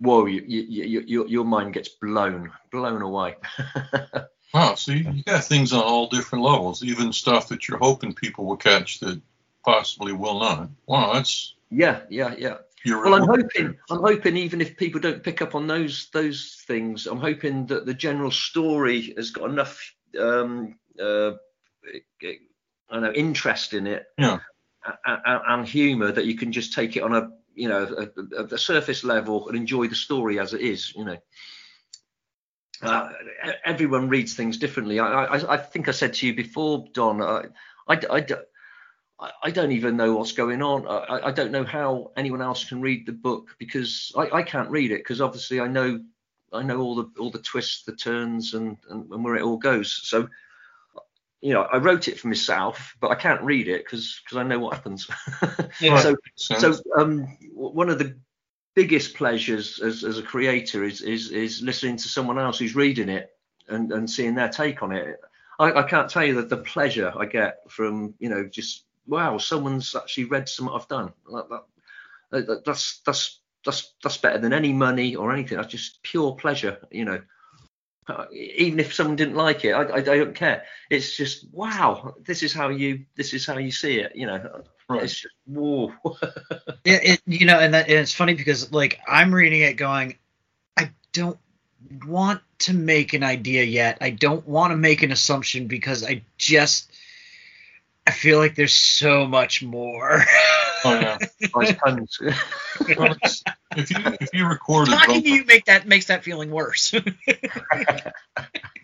whoa, you, you, you, your mind gets blown blown away. Wow, so you you got things on all different levels, even stuff that you're hoping people will catch that possibly will not. Wow, that's yeah, yeah, yeah. your Well, I'm hoping, I'm hoping, even if people don't pick up on those those things, I'm hoping that the general story has got enough, um, uh, I don't know, interest in it, Yeah. a- a- and humour that you can just take it on a, you know, a, a, a surface level and enjoy the story as it is, you know. Uh, everyone reads things differently. I, I, I think I said to you before, Don. I, I, I, I- I don't even know what's going on. I, I don't know how anyone else can read the book because I, I can't read it because obviously I know I know all the all the twists, the turns, and, and, and where it all goes. So you know, I wrote it for myself, but I can't read it because I know what happens. Yeah. so so um, one of the biggest pleasures as, as a creator is, is is listening to someone else who's reading it and, and seeing their take on it. I, I can't tell you that the pleasure I get from you know just wow someone's actually read something I've done. That, that, that- that's that's that's that's better than any money or anything. That's just pure pleasure. You know. Uh, even if someone didn't like it, I, I, I don't care. It's just wow. This is how you. This is how you see it. You know. Right. It's just whoa. it, it you know and, that, and it's funny because like i'm reading it going i don't want to make an idea yet i don't want to make an assumption because i just i feel like there's so much more Oh yeah. Oh, nice puns. Well, it's- if you if you record talking to you make that makes that feeling worse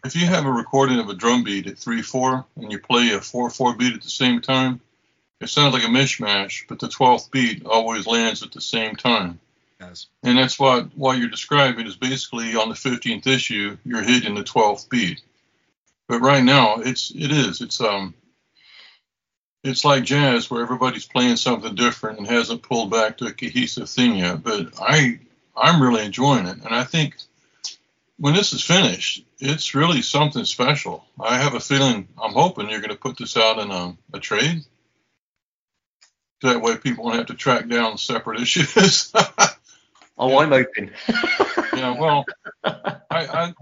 if you have a recording of a drum beat at three four and you play a four four beat at the same time, it sounds like a mishmash, but the twelfth beat always lands at the same time. Yes. And that's what what you're describing is basically on the 15th issue, you're hitting the 12th beat. But right now, it's it is it's um it's like jazz where everybody's playing something different and hasn't pulled back to a cohesive thing yet. But I I'm really enjoying it, and I think when this is finished, it's really something special. I have a feeling I'm hoping you're going to put this out in a, a trade. That way, people won't have to track down separate issues. oh, I'm open. Yeah, well, I, I,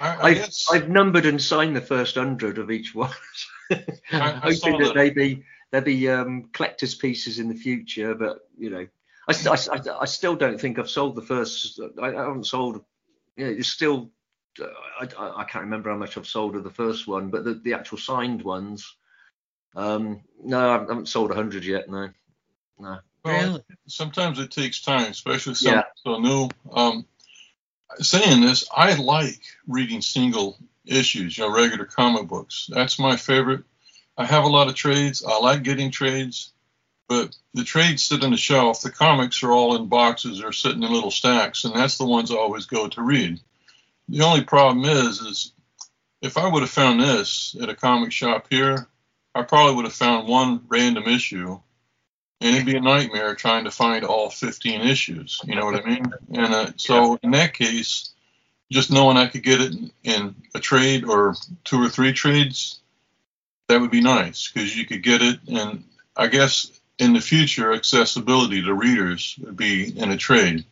I, I I've, numbered and signed the first hundred of each one. I saw Hoping that that. they be there be um, collector's pieces in the future, but you know, I, I, I, I still don't think I've sold the first. I, I haven't sold. You know, it's still. uh, I, I, I can't remember how much I've sold of the first one, but the, the actual signed ones. Um, no, I haven't sold a hundred yet. No, no. well, sometimes it takes time, especially Yeah. something so new. Um, saying this, I like reading single issues, you know, regular comic books. That's my favorite. I have a lot of trades. I like getting trades, but the trades sit on the shelf. The comics are all in boxes or sitting in little stacks, and that's the ones I always go to read. The only problem is, is if I would have found this at a comic shop here, I probably would have found one random issue and it'd be a nightmare trying to find all 15 issues. You know what I mean? And uh, so in that case, just knowing I could get it in a trade or two or three trades, that would be nice because you could get it. And I guess in the future, accessibility to readers would be in a trade.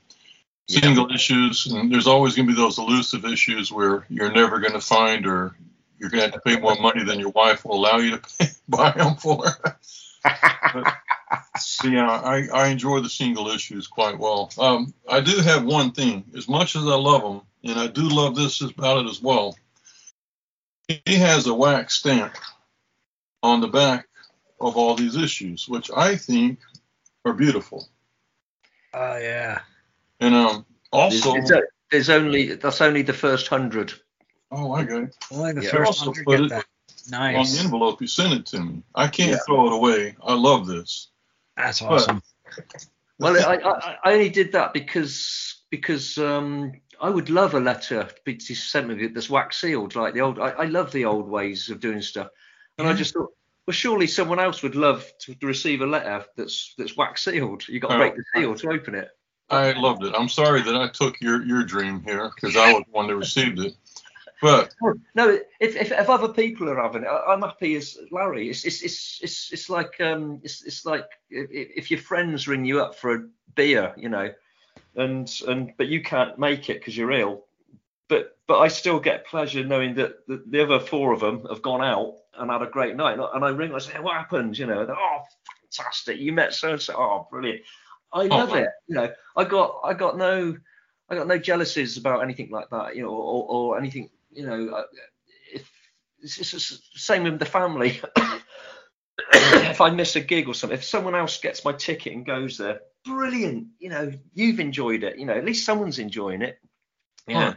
Single yeah. issues, and there's always going to be those elusive issues where you're never going to find or you're going to have to pay more money than your wife will allow you to pay, buy them for. but, yeah, I, I enjoy the single issues quite well. Um, I do have one thing. As much as I love them, and I do love this about it as well, he has a wax stamp on the back of all these issues, which I think are beautiful. Oh yeah. And um, also there's, there's only that's only the first hundred. Oh, I got it. Only the yeah. first hundred get that. Nice. On the envelope you sent it to me. I can't yeah. throw it away. I love this. That's awesome. But, well, I, I, I only did that because because um, I would love a letter to be sent me that's wax sealed, like the old. I, I love the old ways of doing stuff, and I just thought, well, surely someone else would love to, to receive a letter that's that's wax sealed. You got to break the seal to open it. I loved it. I'm sorry that I took your your dream here because I was the one that received it. But no, if, if, if other people are having it, I'm happy as Larry. It's it's it's it's, it's like um it's it's like if, if your friends ring you up for a beer, you know, and and but you can't make it because you're ill. But but I still get pleasure knowing that the, the other four of them have gone out and had a great night. And I ring and I say, what happened? You know, oh, fantastic! You met so and so. Oh, brilliant! I oh, love it. You know, I got I got no I got no jealousies about anything like that. You know, or, or anything. You know, uh, if it's, it's the same with the family. if I miss a gig or something, if someone else gets my ticket and goes there, brilliant. You know, you've enjoyed it. You know, at least someone's enjoying it. Yeah.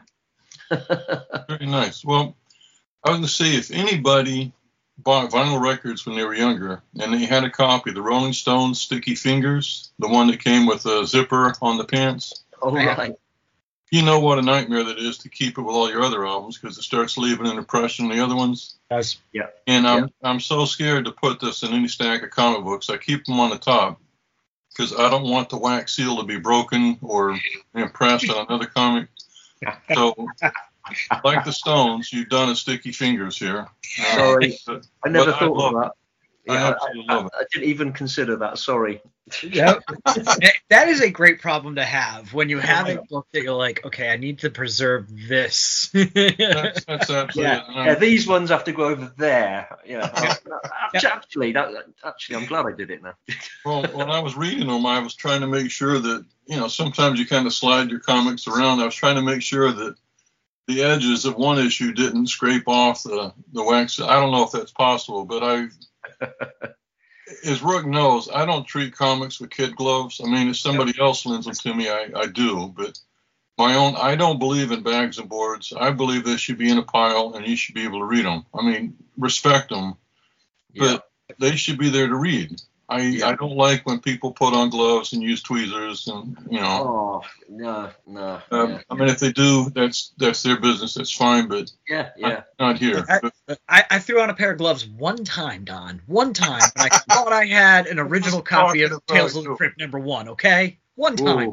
Very nice. Well, I was going to say if anybody bought vinyl records when they were younger, and they had a copy of the Rolling Stones Sticky Fingers, the one that came with a zipper on the pants. Oh, right. You know what a nightmare that is to keep it with all your other albums because it starts leaving an impression on the other ones. Yes. Yeah. And I'm I'm so scared to put this in any stack of comic books. I keep them on the top because I don't want the wax seal to be broken or impressed on another comic. So like the Stones, you've done a sticky fingers here. Sorry, uh, I never thought of that. Yeah, I, I, I, didn't even consider that. Sorry. Yeah, that is a great problem to have when you have a book that you're like, okay, I need to preserve this. that's, that's absolutely. Yeah. yeah. these ones have to go over there. Yeah. Oh, actually, that, actually, I'm glad I did it now. well, when I was reading them, I was trying to make sure that you know sometimes you kind of slide your comics around. I was trying to make sure that the edges of one issue didn't scrape off the, the wax. I don't know if that's possible, but I, as Rook knows, I don't treat comics with kid gloves. I mean, if somebody else lends them to me, I, I do, but my own, I don't believe in bags and boards. I believe they should be in a pile and you should be able to read them. I mean, respect them, but yeah. they should be there to read. I yeah. I don't like when people put on gloves and use tweezers and you know. Oh no no. Um, yeah, I mean, if they do, that's that's their business. That's fine, but yeah yeah. Not here. I, I, I, threw on a pair of gloves one time, Don. One time, I thought I had an original copy of Tales of the Crypt number one. Okay. One time.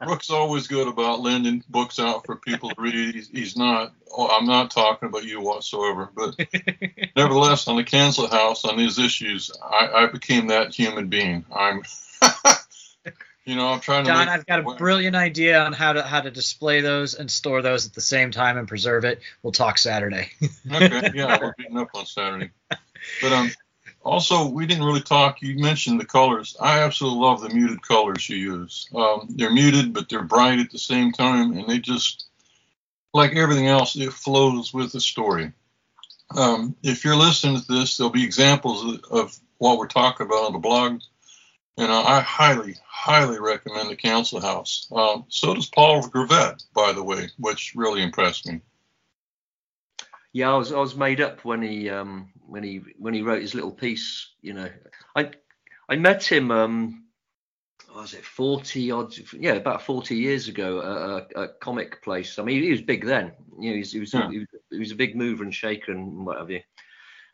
Brooks always good about lending books out for people to read. He's, he's not. Oh, I'm not talking about you whatsoever. But nevertheless, on the Cancel Haus, on these issues, I, I became that human being. I'm. you know, I'm trying to. Don, I've got a brilliant idea on how to how to display those and store those at the same time and preserve it. We'll talk Saturday. okay. Yeah, we're beating up on Saturday. But um, also, we didn't really talk. You mentioned the colors. I absolutely love the muted colors you use. Um, they're muted, but they're bright at the same time, and they just, like everything else, it flows with the story. Um, if you're listening to this, there'll be examples of, what we're talking about on the blog, and uh, I highly, highly recommend the Cancel Haus. Um, so does Paul Gravett, by the way, which really impressed me. Yeah, I was I was made up when he um, when he when he wrote his little piece. You know, I I met him. Um, was it 40 odd? Yeah, about 40 years ago at a, a comic place. I mean, he was big then. You know, he was he was, yeah. he was, he was a big mover and shaker and what have you.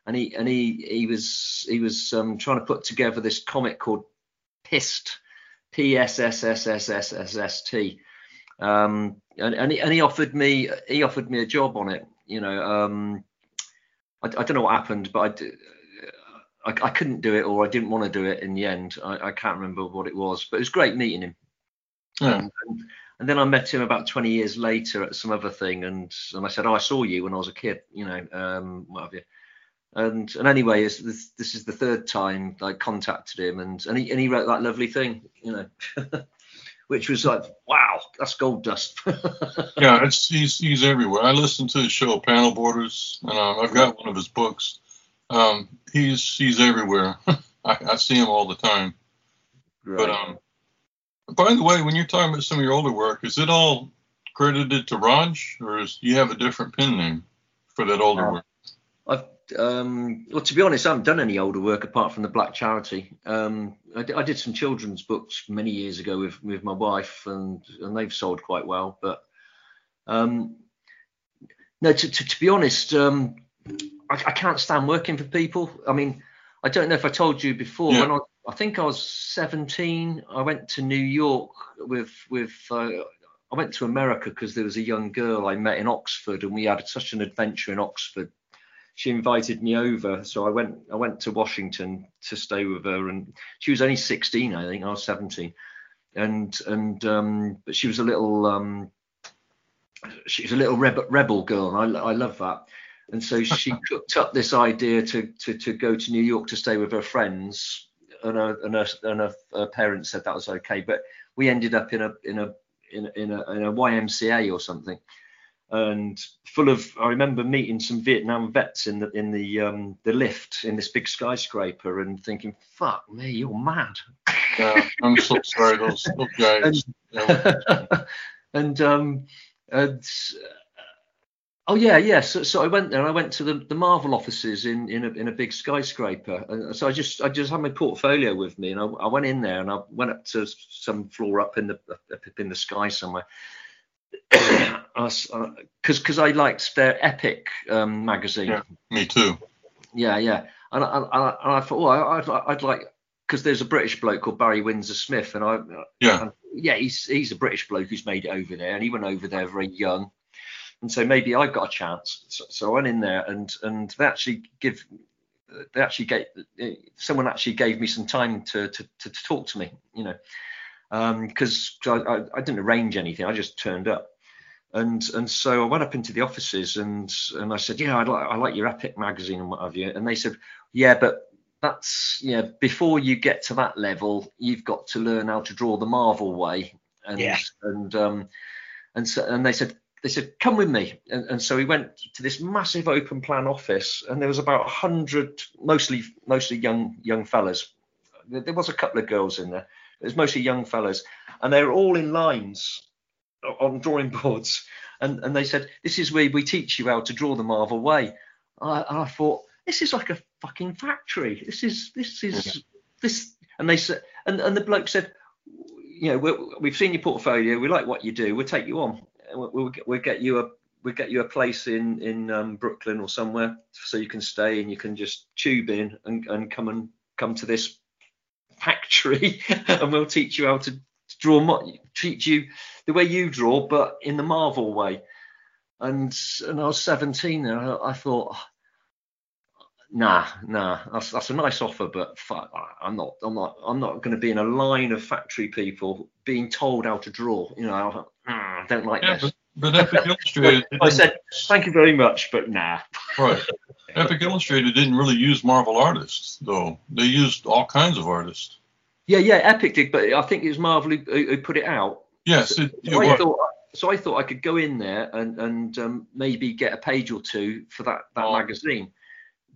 And he and he he was he was um, trying to put together this comic called Pissed, P S S S S S S S T. Um, and and he, and he offered me he offered me a job on it. You know, um, I, I don't know what happened, but I I couldn't do it or I didn't want to do it in the end. I, I can't remember what it was, but it was great meeting him. Yeah. And, and then I met him about 20 years later at some other thing, and and I said, "Oh, I saw you when I was a kid, you know, um, what have you." And and anyway, this, this this is the third time I contacted him, and and he and he wrote that lovely thing, you know, which was like, wow, that's gold dust. Yeah, it's he's he's everywhere. I listen to his show Panel Borders, and um, I've got one of his books. Um, he's he's everywhere. I, I see him all the time. Right. But um, by the way, when you're talking about some of your older work, is it all credited to Hroge, or is you have a different pen name for that older Uh, work? Um, well, to be honest, I haven't done any older work apart from the Black Charity. Um, I, did some children's books many years ago with with my wife, and and they've sold quite well. But um, no, to, to, to be honest, um, I, I can't stand working for people. I mean, I don't know if I told you before. Yeah. When I, I think I was 17, I went to New York with with. Uh, I went to America because there was a young girl I met in Oxford, and we had such an adventure in Oxford she invited me over. So i went i went to washington to stay with her and she was only 16 i think i was 17 and and um but she was a little um she was a little rebel, rebel girl and i, I love that. And so she cooked up this idea to, to to go to new york to stay with her friends and her and her, and her, her parents said that was okay. But we ended up in a in a in a, in a, in a ymca or something and full of I remember meeting some Vietnam vets in the in the um the lift in this big skyscraper and thinking fuck me you're mad. Yeah, I'm so sorry, those, guys. yeah, and um and oh yeah yeah so, so I went there I went to the, the Marvel offices in in a, in a big skyscraper. And so I just I just had my portfolio with me and I, I went in there and I went up to some floor up in the up in the sky somewhere because because I liked their Epic um, magazine. Yeah. me too. Yeah, yeah. And I, and I, and I thought, well, I'd, I'd like because there's a British bloke called Barry Windsor Smith, and I, Yeah, and, yeah, he's he's a British bloke who's made it over there, and he went over there very young, and so maybe I've got a chance. So, so I went in there, and and they actually give. They actually gave someone actually gave me some time to to, to, to talk to me, you know, because I, I, I didn't arrange anything. I just turned up and and so I went up into the offices and and I said, yeah, I like I like your Epic magazine and what have you. And they said, yeah, but that's yeah, before you get to that level, you've got to learn how to draw the Marvel way. And Yeah. and um and so and they said they said come with me and, and so we went to this massive open plan office and there was about a hundred mostly mostly young young fellas there was a couple of girls in there it was mostly young fellas and they were all in lines on drawing boards. And and they said this is where we teach you how to draw the marvel way. I, and i thought this is like a fucking factory. This is this is this and they said and, and the bloke said you know we've seen your portfolio. We like what you do. We'll take you on. We'll, we'll, get, we'll get you a we'll get you a place in in um, brooklyn or somewhere so you can stay and you can just tube in and, and come and come to this factory and we'll teach you how to draw teach you the way you draw, but in the Marvel way. And and I was 17 and I, I thought, nah, nah, that's that's a nice offer, but fuck, I'm not, I'm not, I'm not going to be in a line of factory people being told how to draw. You know, I, "Mm, don't like yeah, this. but, but. I said, thank you very much, but nah. right. Epic Illustrated didn't really use Marvel artists though. They used all kinds of artists. Yeah, yeah, Epic did, but I think it was Marvel who, who put it out. Yes, it, it So I was. thought, so I thought I could go in there and and um, maybe get a page or two for that that Oh. magazine.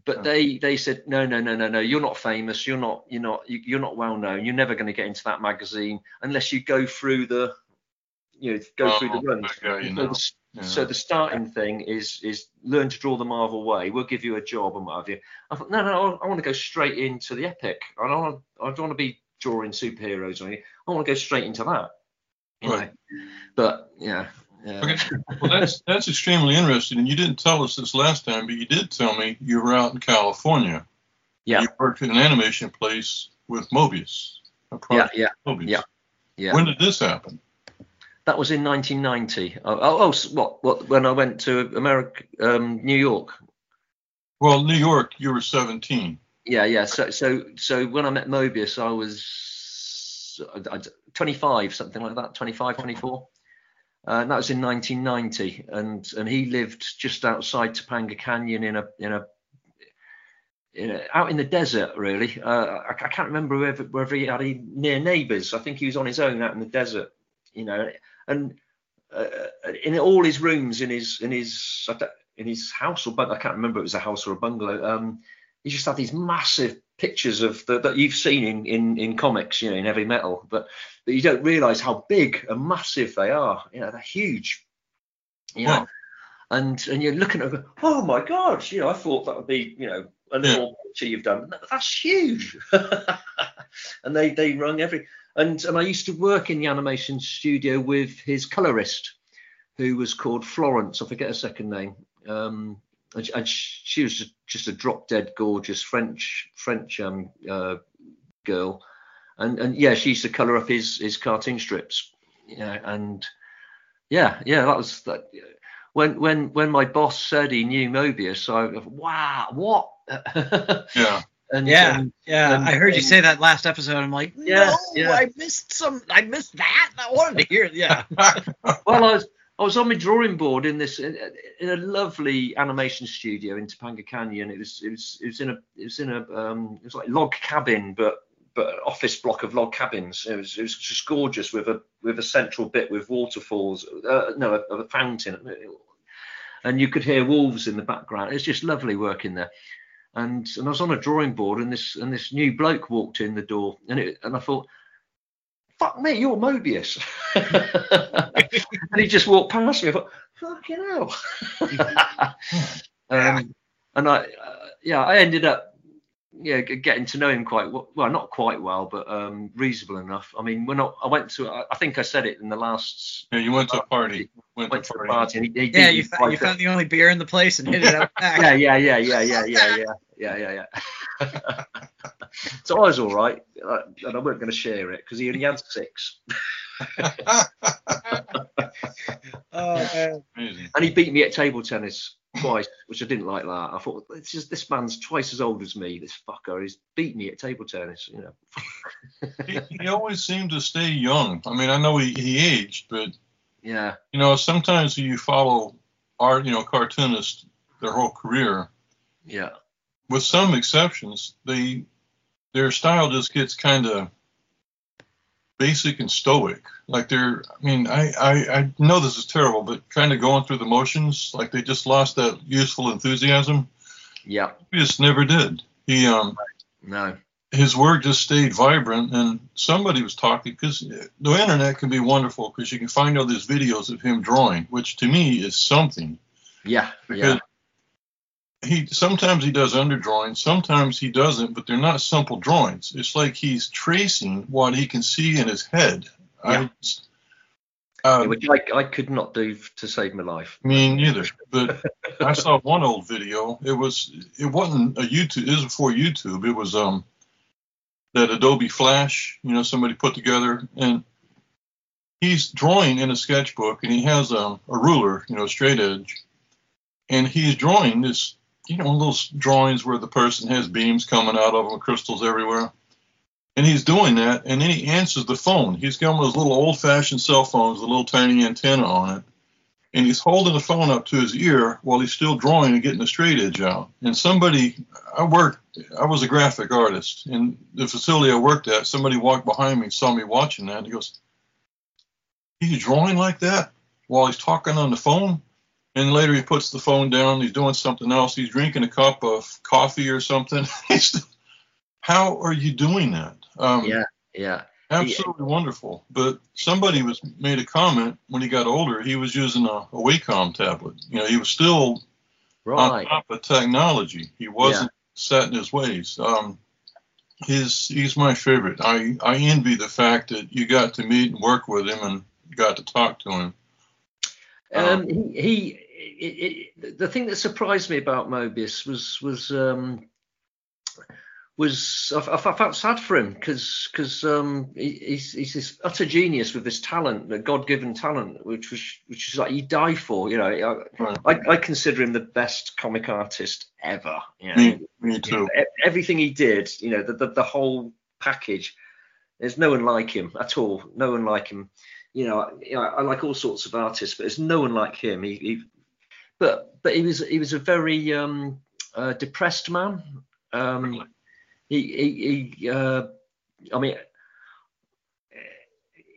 But Yeah. they they said no no no no no you're not famous you're not you're not you- you're not well known you're never going to get into that magazine unless you go through the you know go through the Oh, runs. okay, you know. the, s- Yeah. so the starting thing is is learn to draw the Marvel way. We'll give you a job and what have you. I thought no no I, want to go straight into the epic. I don't want I don't want to be drawing superheroes or anything. I want to go straight into that. You Right. know. But yeah. Yeah. Okay. Well, that's that's extremely interesting. And you didn't tell us this last time, but you did tell me you were out in California. Yeah. You worked at an animation place with Moebius. Yeah, yeah, Moebius. yeah, yeah. When did this happen? That was in 1990. Oh, oh, oh, what, what? When I went to America, um, New York. Well, New York, you were 17. Yeah, yeah. So, so, so when I met Moebius, I was I- I- 25, something like that, 25, 24. Uh, and that was in 1990, and and he lived just outside Topanga Canyon in a in a, in a out in the desert, really. Uh, I, I can't remember whether, whether he had any near neighbours. I think he was on his own out in the desert, you know. And uh, in all his rooms in his in his in his house or bung- I can't remember if it was a house or a bungalow. Um, he just had these massive pictures of the, that you've seen in, in in comics, you know, in heavy metal, but but you don't realise how big and massive they are. You know, they're huge. You know, Wow. and and you're looking at, it, oh my god, you know, I thought that would be, you know, a little picture you've done. That's huge. and they they rung every and and I used to work in the animation studio with his colorist, who was called Florence. I forget her second name. Um, and she, and she was just, just a drop dead gorgeous French French um uh, girl, and and yeah, she used to color up his his cartoon strips. Yeah, and yeah, yeah, that was that. When when when my boss said he knew Moebius, I was, wow, what? Yeah. And Yeah, and- yeah. and- I heard you say that last episode. I'm like, no, Yeah, yeah. I missed some. I missed that. I wanted to hear it. Yeah. well, I was I was on my drawing board in this in, in a lovely animation studio in Topanga Canyon. It was it was it was in a it was in a um it was like log cabin, but but an office block of log cabins. It was it was just gorgeous with a with a central bit with waterfalls. Uh, no, a, a fountain, and you could hear wolves in the background. It's just lovely working there. And and I was on a drawing board, and this and this new bloke walked in the door, and it and I thought fuck me, you're Moebius. and he just walked past me. I thought, fucking hell. um, and I, uh, yeah, I ended up, yeah, getting to know him quite well. Well, not quite well, but um, reasonable enough. I mean, when I, I went to, I, I think I said it in the last. Yeah, you went to a party. Went, Went to to a a party. party, and he, he Yeah, you, me fa- quite you found the only beer in the place and hit it out back. yeah, yeah, yeah, yeah, yeah, yeah, yeah, yeah, yeah, yeah. so I was all right, uh, and I weren't going to share it because he only had six. Oh, man. And he beat me at table tennis twice, which I didn't like that. I thought this is this man's twice as old as me. This fucker, he's beat me at table tennis. You know. he, he always seemed to stay young. I mean, I know he, he aged, but Yeah, you know, sometimes you follow art, you know, cartoonists their whole career. yeah, With some exceptions, they their style just gets kind of basic and stoic. Like they're, I mean, I, I I know this is terrible, but kind of going through the motions. Like they just lost that youthful enthusiasm. yeah. He just never did. He um No, his work just stayed vibrant and somebody was talking because the internet can be wonderful because you can find all these videos of him drawing which to me is something yeah, because yeah, he sometimes he does underdrawing sometimes he doesn't but they're not simple drawings. It's like he's tracing what he can see in his head. Yeah. I uh, which I, I could not do to save my life. me neither but i saw one old video. It was it wasn't a youtube it was before youtube. It was um that adobe flash you know somebody put together and he's drawing in a sketchbook and he has a, a ruler you know straight edge. And he's drawing this you know those drawings where the person has beams coming out of them crystals everywhere and he's doing that and then he answers the phone he's got one of those little old fashioned cell phones with a little tiny antenna on it and he's holding the phone up to his ear while he's still drawing and getting the straight edge out. And somebody, I worked, I was a graphic artist in the facility I worked at. Somebody walked behind me, saw me watching that, and he goes, "He's drawing like that while he's talking on the phone." And later he puts the phone down. He's doing something else. He's drinking a cup of coffee or something. How are you doing that? Um, Yeah, yeah, Absolutely wonderful. But somebody was made a comment when he got older. He was using a, a Wacom tablet. You know, he was still on top of technology. He wasn't set in his ways. Um, his he's my favorite. I I envy the fact that you got to meet and work with him and got to talk to him. Um, he, he it, it, the thing that surprised me about Moebius was was um, was I, I felt sad for him because because um, he, he's he's this utter genius with this talent, the God-given talent, which was which is like he die for. You know, I, I, I consider him the best comic artist ever. You know, Me, me too. E- everything he did, you know, the, the the whole package. There's no one like him at all. No one like him. You know, I, you know, I like all sorts of artists, but there's no one like him. He, he but but he was he was a very um, uh, depressed man. Um, he he, he uh, I mean,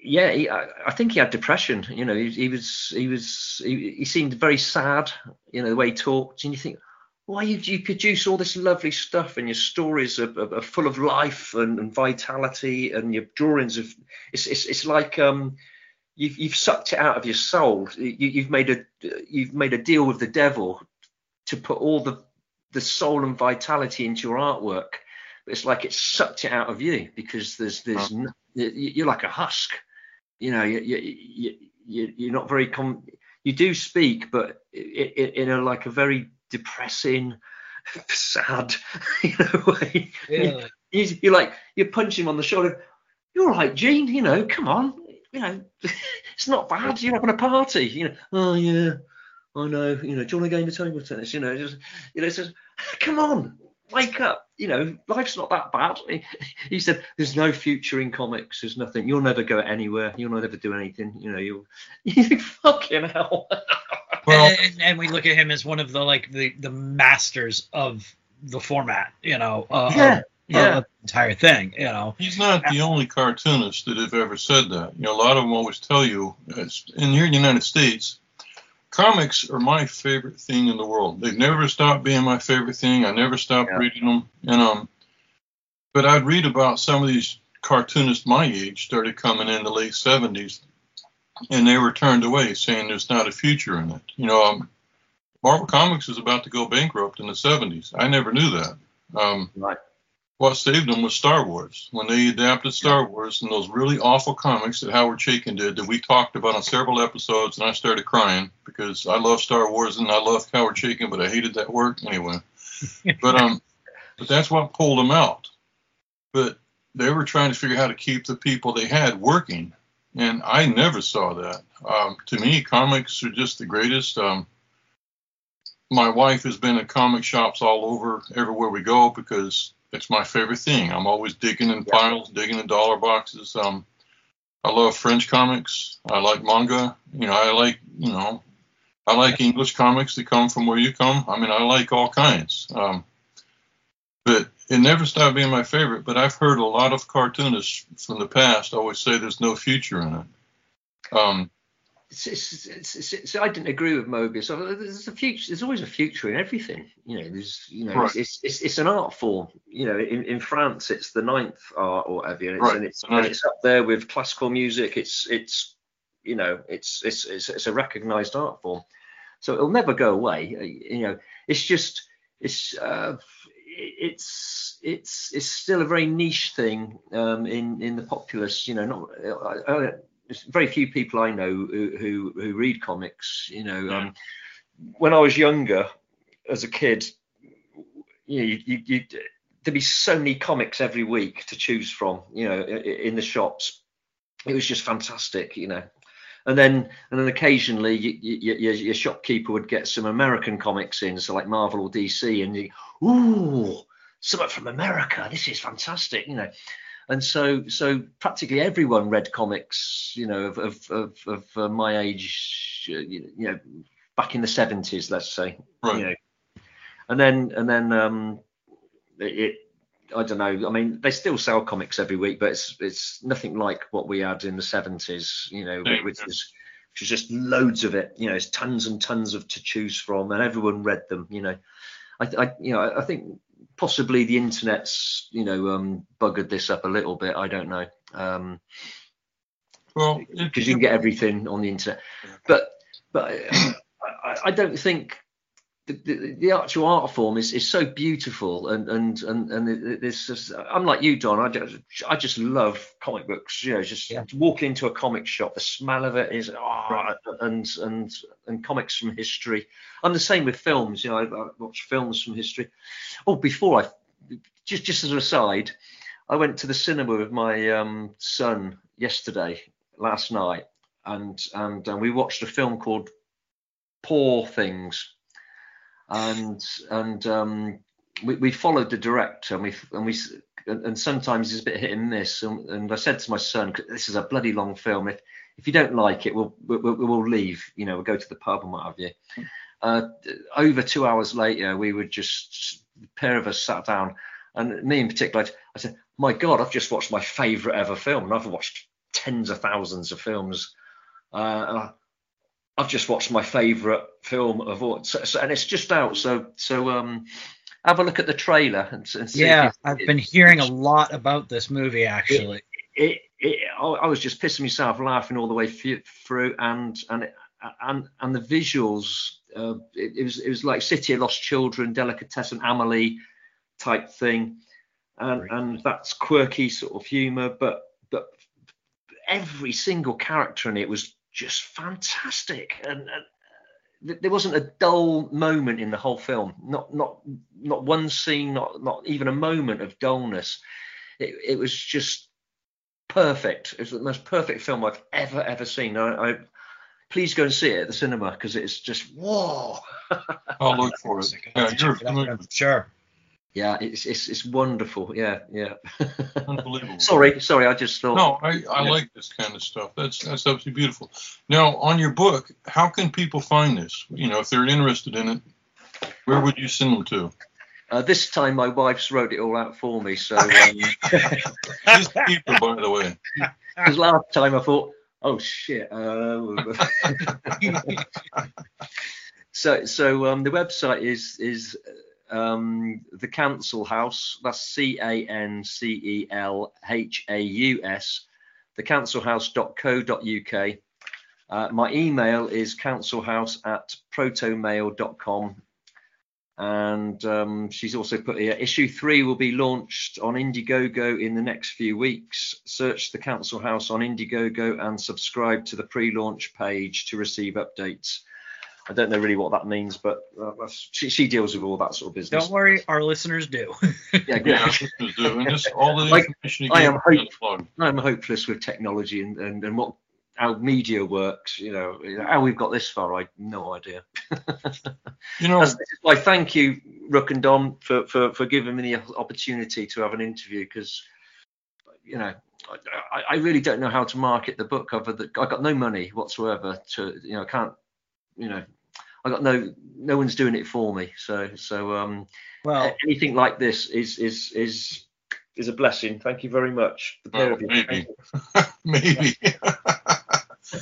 yeah, he, I, I think he had depression. You know, he, he was he was he, he seemed very sad. You know, the way he talked, and you think, why you you produce all this lovely stuff, and your stories are, are, are full of life and, and vitality, and your drawings of it's it's, it's like um. You've, you've sucked it out of your soul. You, you've made a you've made a deal with the devil to put all the the soul and vitality into your artwork. But it's like it's sucked it out of you because there's there's oh. n- you- you're like a husk. You know you, you, you, you you're not very com- you do speak but in a like a very depressing sad you know way. You, you're like you punch him on the shoulder. You're all right gene you know come on you know it's not bad you're having a party you know oh yeah I know, you know, do you want a game of table tennis? You know, just, you know, it's just, come on, wake up. You know, life's not that bad. He, he said, there's no future in comics. There's nothing. You'll never go anywhere. You'll never do anything. You know, you'll, you think, fucking hell. Well, and, and we look at him as one of the like the the masters of the format, you know, uh, Yeah, of, yeah. of the entire thing, you know. He's not the only cartoonist that have ever said that. You know, a lot of them always tell you, it's, in here in the United States, comics are my favorite thing in the world. They've never stopped being my favorite thing. I never stopped Yeah. reading them. And um, but I'd read about some of these cartoonists my age started coming in the late '70s, and they were turned away, saying there's not a future in it. You know, um, Marvel Comics was about to go bankrupt in the '70s. I never knew that. Um, Right. What saved them was Star Wars. When they adapted Star Wars and those really awful comics that Howard Chaykin did that we talked about on several episodes, and I started crying because I love Star Wars and I love Howard Chaykin, but I hated that work anyway. but um, but that's what pulled them out. But they were trying to figure out how to keep the people they had working, and I never saw that. Um, to me, comics are just the greatest. Um, my wife has been in comic shops all over everywhere we go because it's my favorite thing. I'm always digging in Yeah. piles, digging in dollar boxes. Um, I love French comics. I like manga. You know, I like you know, I like English comics that come from where you come. I mean, I like all kinds. Um, but it never stopped being my favorite. But I've heard a lot of cartoonists from the past always say there's no future in it. Um, It's, it's, it's, I didn't agree with Moebius. So There's a future. There's always a future in everything. You know, there's, you know, Right. it's, it's, it's an art form. You know, in, in France, it's the ninth art or whatever, and it's, Right, and it's, the and it's up there with classical music. It's, it's, you know, it's, it's, it's, it's a recognised art form. So it'll never go away. Uh, You know, it's just, it's, uh, it's, it's, it's still a very niche thing um, in, in the populace. You know, not. I, I, there's very few people I know who who, who read comics. You know, Yeah. um, when I was younger, as a kid, you, know, you, you, you there'd be so many comics every week to choose from. You know, in the shops, it was just fantastic. You know. And then, and then occasionally, you, you, your, your shopkeeper would get some American comics in, so like Marvel or DC, and you, ooh, something from America. This is fantastic, you know and so so practically everyone read comics you know of of of, of uh, my age you know back in the 70s let's say Right. you know and then and then um it, I don't know. I mean, they still sell comics every week, but it's it's nothing like what we had in the 70s. You know, which was which was just loads of it. You know, it's tons and tons of to choose from, and everyone read them. You know, I, I you know I think possibly the internet's you know um buggered this up a little bit. I don't know. Um, well, because you can get everything on the internet. But but I, I- I don't think the, the, the actual art form is, is so beautiful and and and and it- it- I'm like you, Don. I just I just love comic books. You know, just Yeah. walking into a comic shop, the smell of it is oh, Right. and and and comics from history. I'm the same with films. You know, I, I watch films from history. Oh, before I just just as an aside, I went to the cinema with my um, son yesterday, last night, and and uh, we watched a film called Poor Things, and and um, we, we followed the director, and we and we and sometimes it's a bit hit and miss. And, and I said to my son, "This is a bloody long film. If if you don't like it, we'll we'll, we'll leave. You know, we'll go to the pub and what have you." Uh, over two hours later, we were just a pair of us sat down, and me in particular, I said, "My God, I've just watched my favourite ever film, and I've watched tens of thousands of films. Uh, I've just watched my favourite film of all, so, so, and it's just out. So so um, have a look at the trailer and, and see. Yeah, I've been hearing a lot about this movie actually. It, it, it, I was just pissing myself laughing all the way through, and and and and the visuals. Uh, it, it, was it was like City of Lost Children, Delicatessen, Amelie type thing, and and that's quirky sort of humour, but but every single character in it was just fantastic, and, uh, and there wasn't a dull moment in the whole film. Not not not one scene, not not even a moment of dullness. It, it was just perfect. It was the most perfect film I've ever ever seen. I, I please go and see it at the cinema because it's just whoa. I'll look for it. Yeah, sure. Yeah, it's it's it's wonderful. Yeah, yeah. Unbelievable. sorry, sorry. I just thought. No, I, I yeah. like this kind of stuff. That's that's absolutely beautiful. Now, on your book, how can people find this? You know, if they're interested in it, where would you send them to? Uh, this time, my wife's wrote it all out for me. So. Um, keeper, by the way. Because last time I thought, oh shit. Uh, so so um, the website is is um, the Cancel Haus. That's C A N C E L H A U S. Thecancelhaus.co.uk. Uh, my email is cancelhaus at protonmail.com. And um, she's also put here issue three will be launched on Indiegogo in the next few weeks. Search the Cancel Haus on Indiegogo and subscribe to the pre launch page to receive updates. I don't know really what that means, but uh, she, she, deals with all that sort of business. Don't worry, our listeners do. yeah, yeah, listeners do. And just all the like, information I am hope, I'm hopeless with technology and, and, and what how media works. You know, how we've got this far, I have no idea. you know, That's, why thank you, Rook and Don, for, for for giving me the opportunity to have an interview because, you know, I, I, really don't know how to market the book. Other that I got no money whatsoever to, you know, I can't you know, I got no no one's doing it for me. So so um, well, anything like this is is is is a blessing. Thank you very much. The pair oh, of you. Maybe, maybe.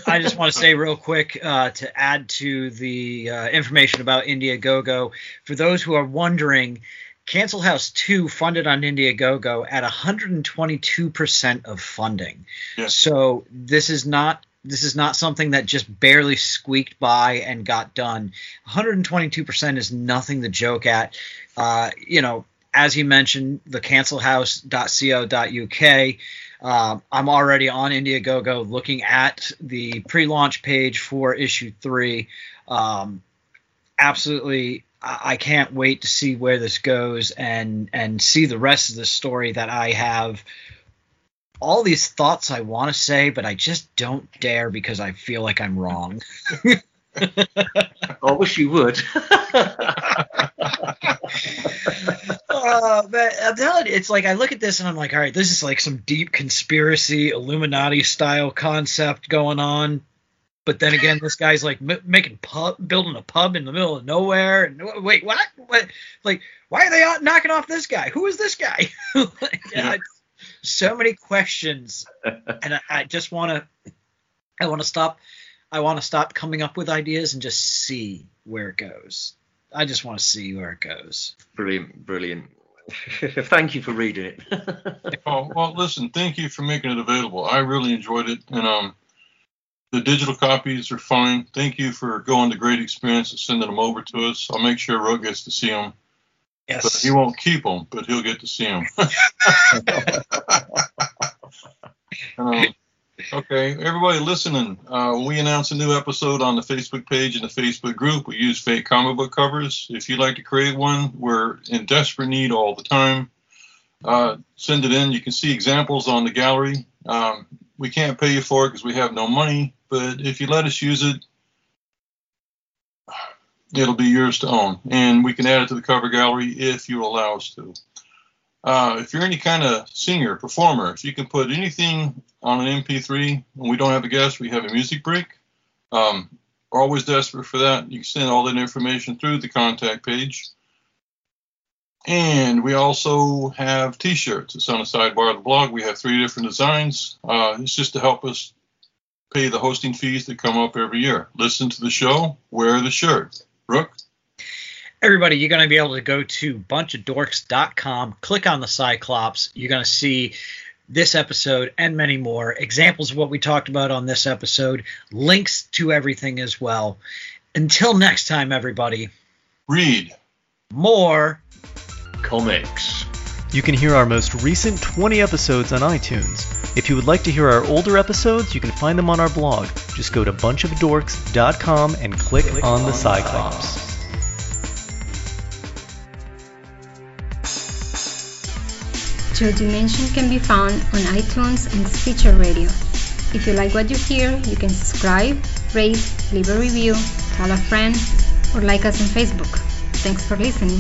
I just want to say real quick uh, to add to the uh, information about Indiegogo. For those who are wondering, Cancel Haus 2 funded on Indiegogo at 122% of funding. Yes. So this is not this is not something that just barely squeaked by and got done. 122% is nothing to joke at. Uh, you know, as you mentioned, the cancelhaus.co.uk. Uh, I'm already on Indiegogo looking at the pre-launch page for issue three. Um, absolutely, I can't wait to see where this goes and and see the rest of the story that I have all these thoughts I want to say, but I just don't dare because I feel like I'm wrong. I wish you would. uh, but I'm telling you, it's like I look at this and I'm like, all right, this is like some deep conspiracy, Illuminati style concept going on. But then again, this guy's like m- making pub, building a pub in the middle of nowhere. And wait, what? What? Like, why are they knocking off this guy? Who is this guy? like, yeah so many questions, and I, I just want to, I want to stop, I want to stop coming up with ideas and just see where it goes. I just want to see where it goes. Brilliant, brilliant. thank you for reading it. oh well, listen, thank you for making it available. I really enjoyed it, and um, the digital copies are fine. Thank you for going to great expense and sending them over to us. I'll make sure Rook gets to see them. Yes. But he won't keep them, but he'll get to see them. um, okay, everybody listening, uh, we announce a new episode on the Facebook page and the Facebook group. We use fake comic book covers. If you'd like to create one, we're in desperate need all the time. uh, send it in. You can see examples on the gallery. Um, we can't pay you for it because we have no money, but if you let us use it, it'll be yours to own. And we can add it to the cover gallery if you allow us to. Uh, if you're any kind of singer, performer, if you can put anything on an MP3 and we don't have a guest, we have a music break. Um, we're always desperate for that. You can send all that information through the contact page. And we also have t-shirts. It's on the sidebar of the blog. We have three different designs. Uh, it's just to help us pay the hosting fees that come up every year. Listen to the show, wear the shirt. Brooke? Everybody, you're going to be able to go to bunchofdorks.com, click on the Cyclops. You're going to see this episode and many more, examples of what we talked about on this episode, links to everything as well. Until next time, everybody, read more comics. You can hear our most recent 20 episodes on iTunes. If you would like to hear our older episodes, you can find them on our blog. Just go to bunchofdorks.com and click, click on, on the Cyclops. Your Dimension can be found on iTunes and Stitcher Radio. If you like what you hear, you can subscribe, rate, leave a review, tell a friend, or like us on Facebook. Thanks for listening.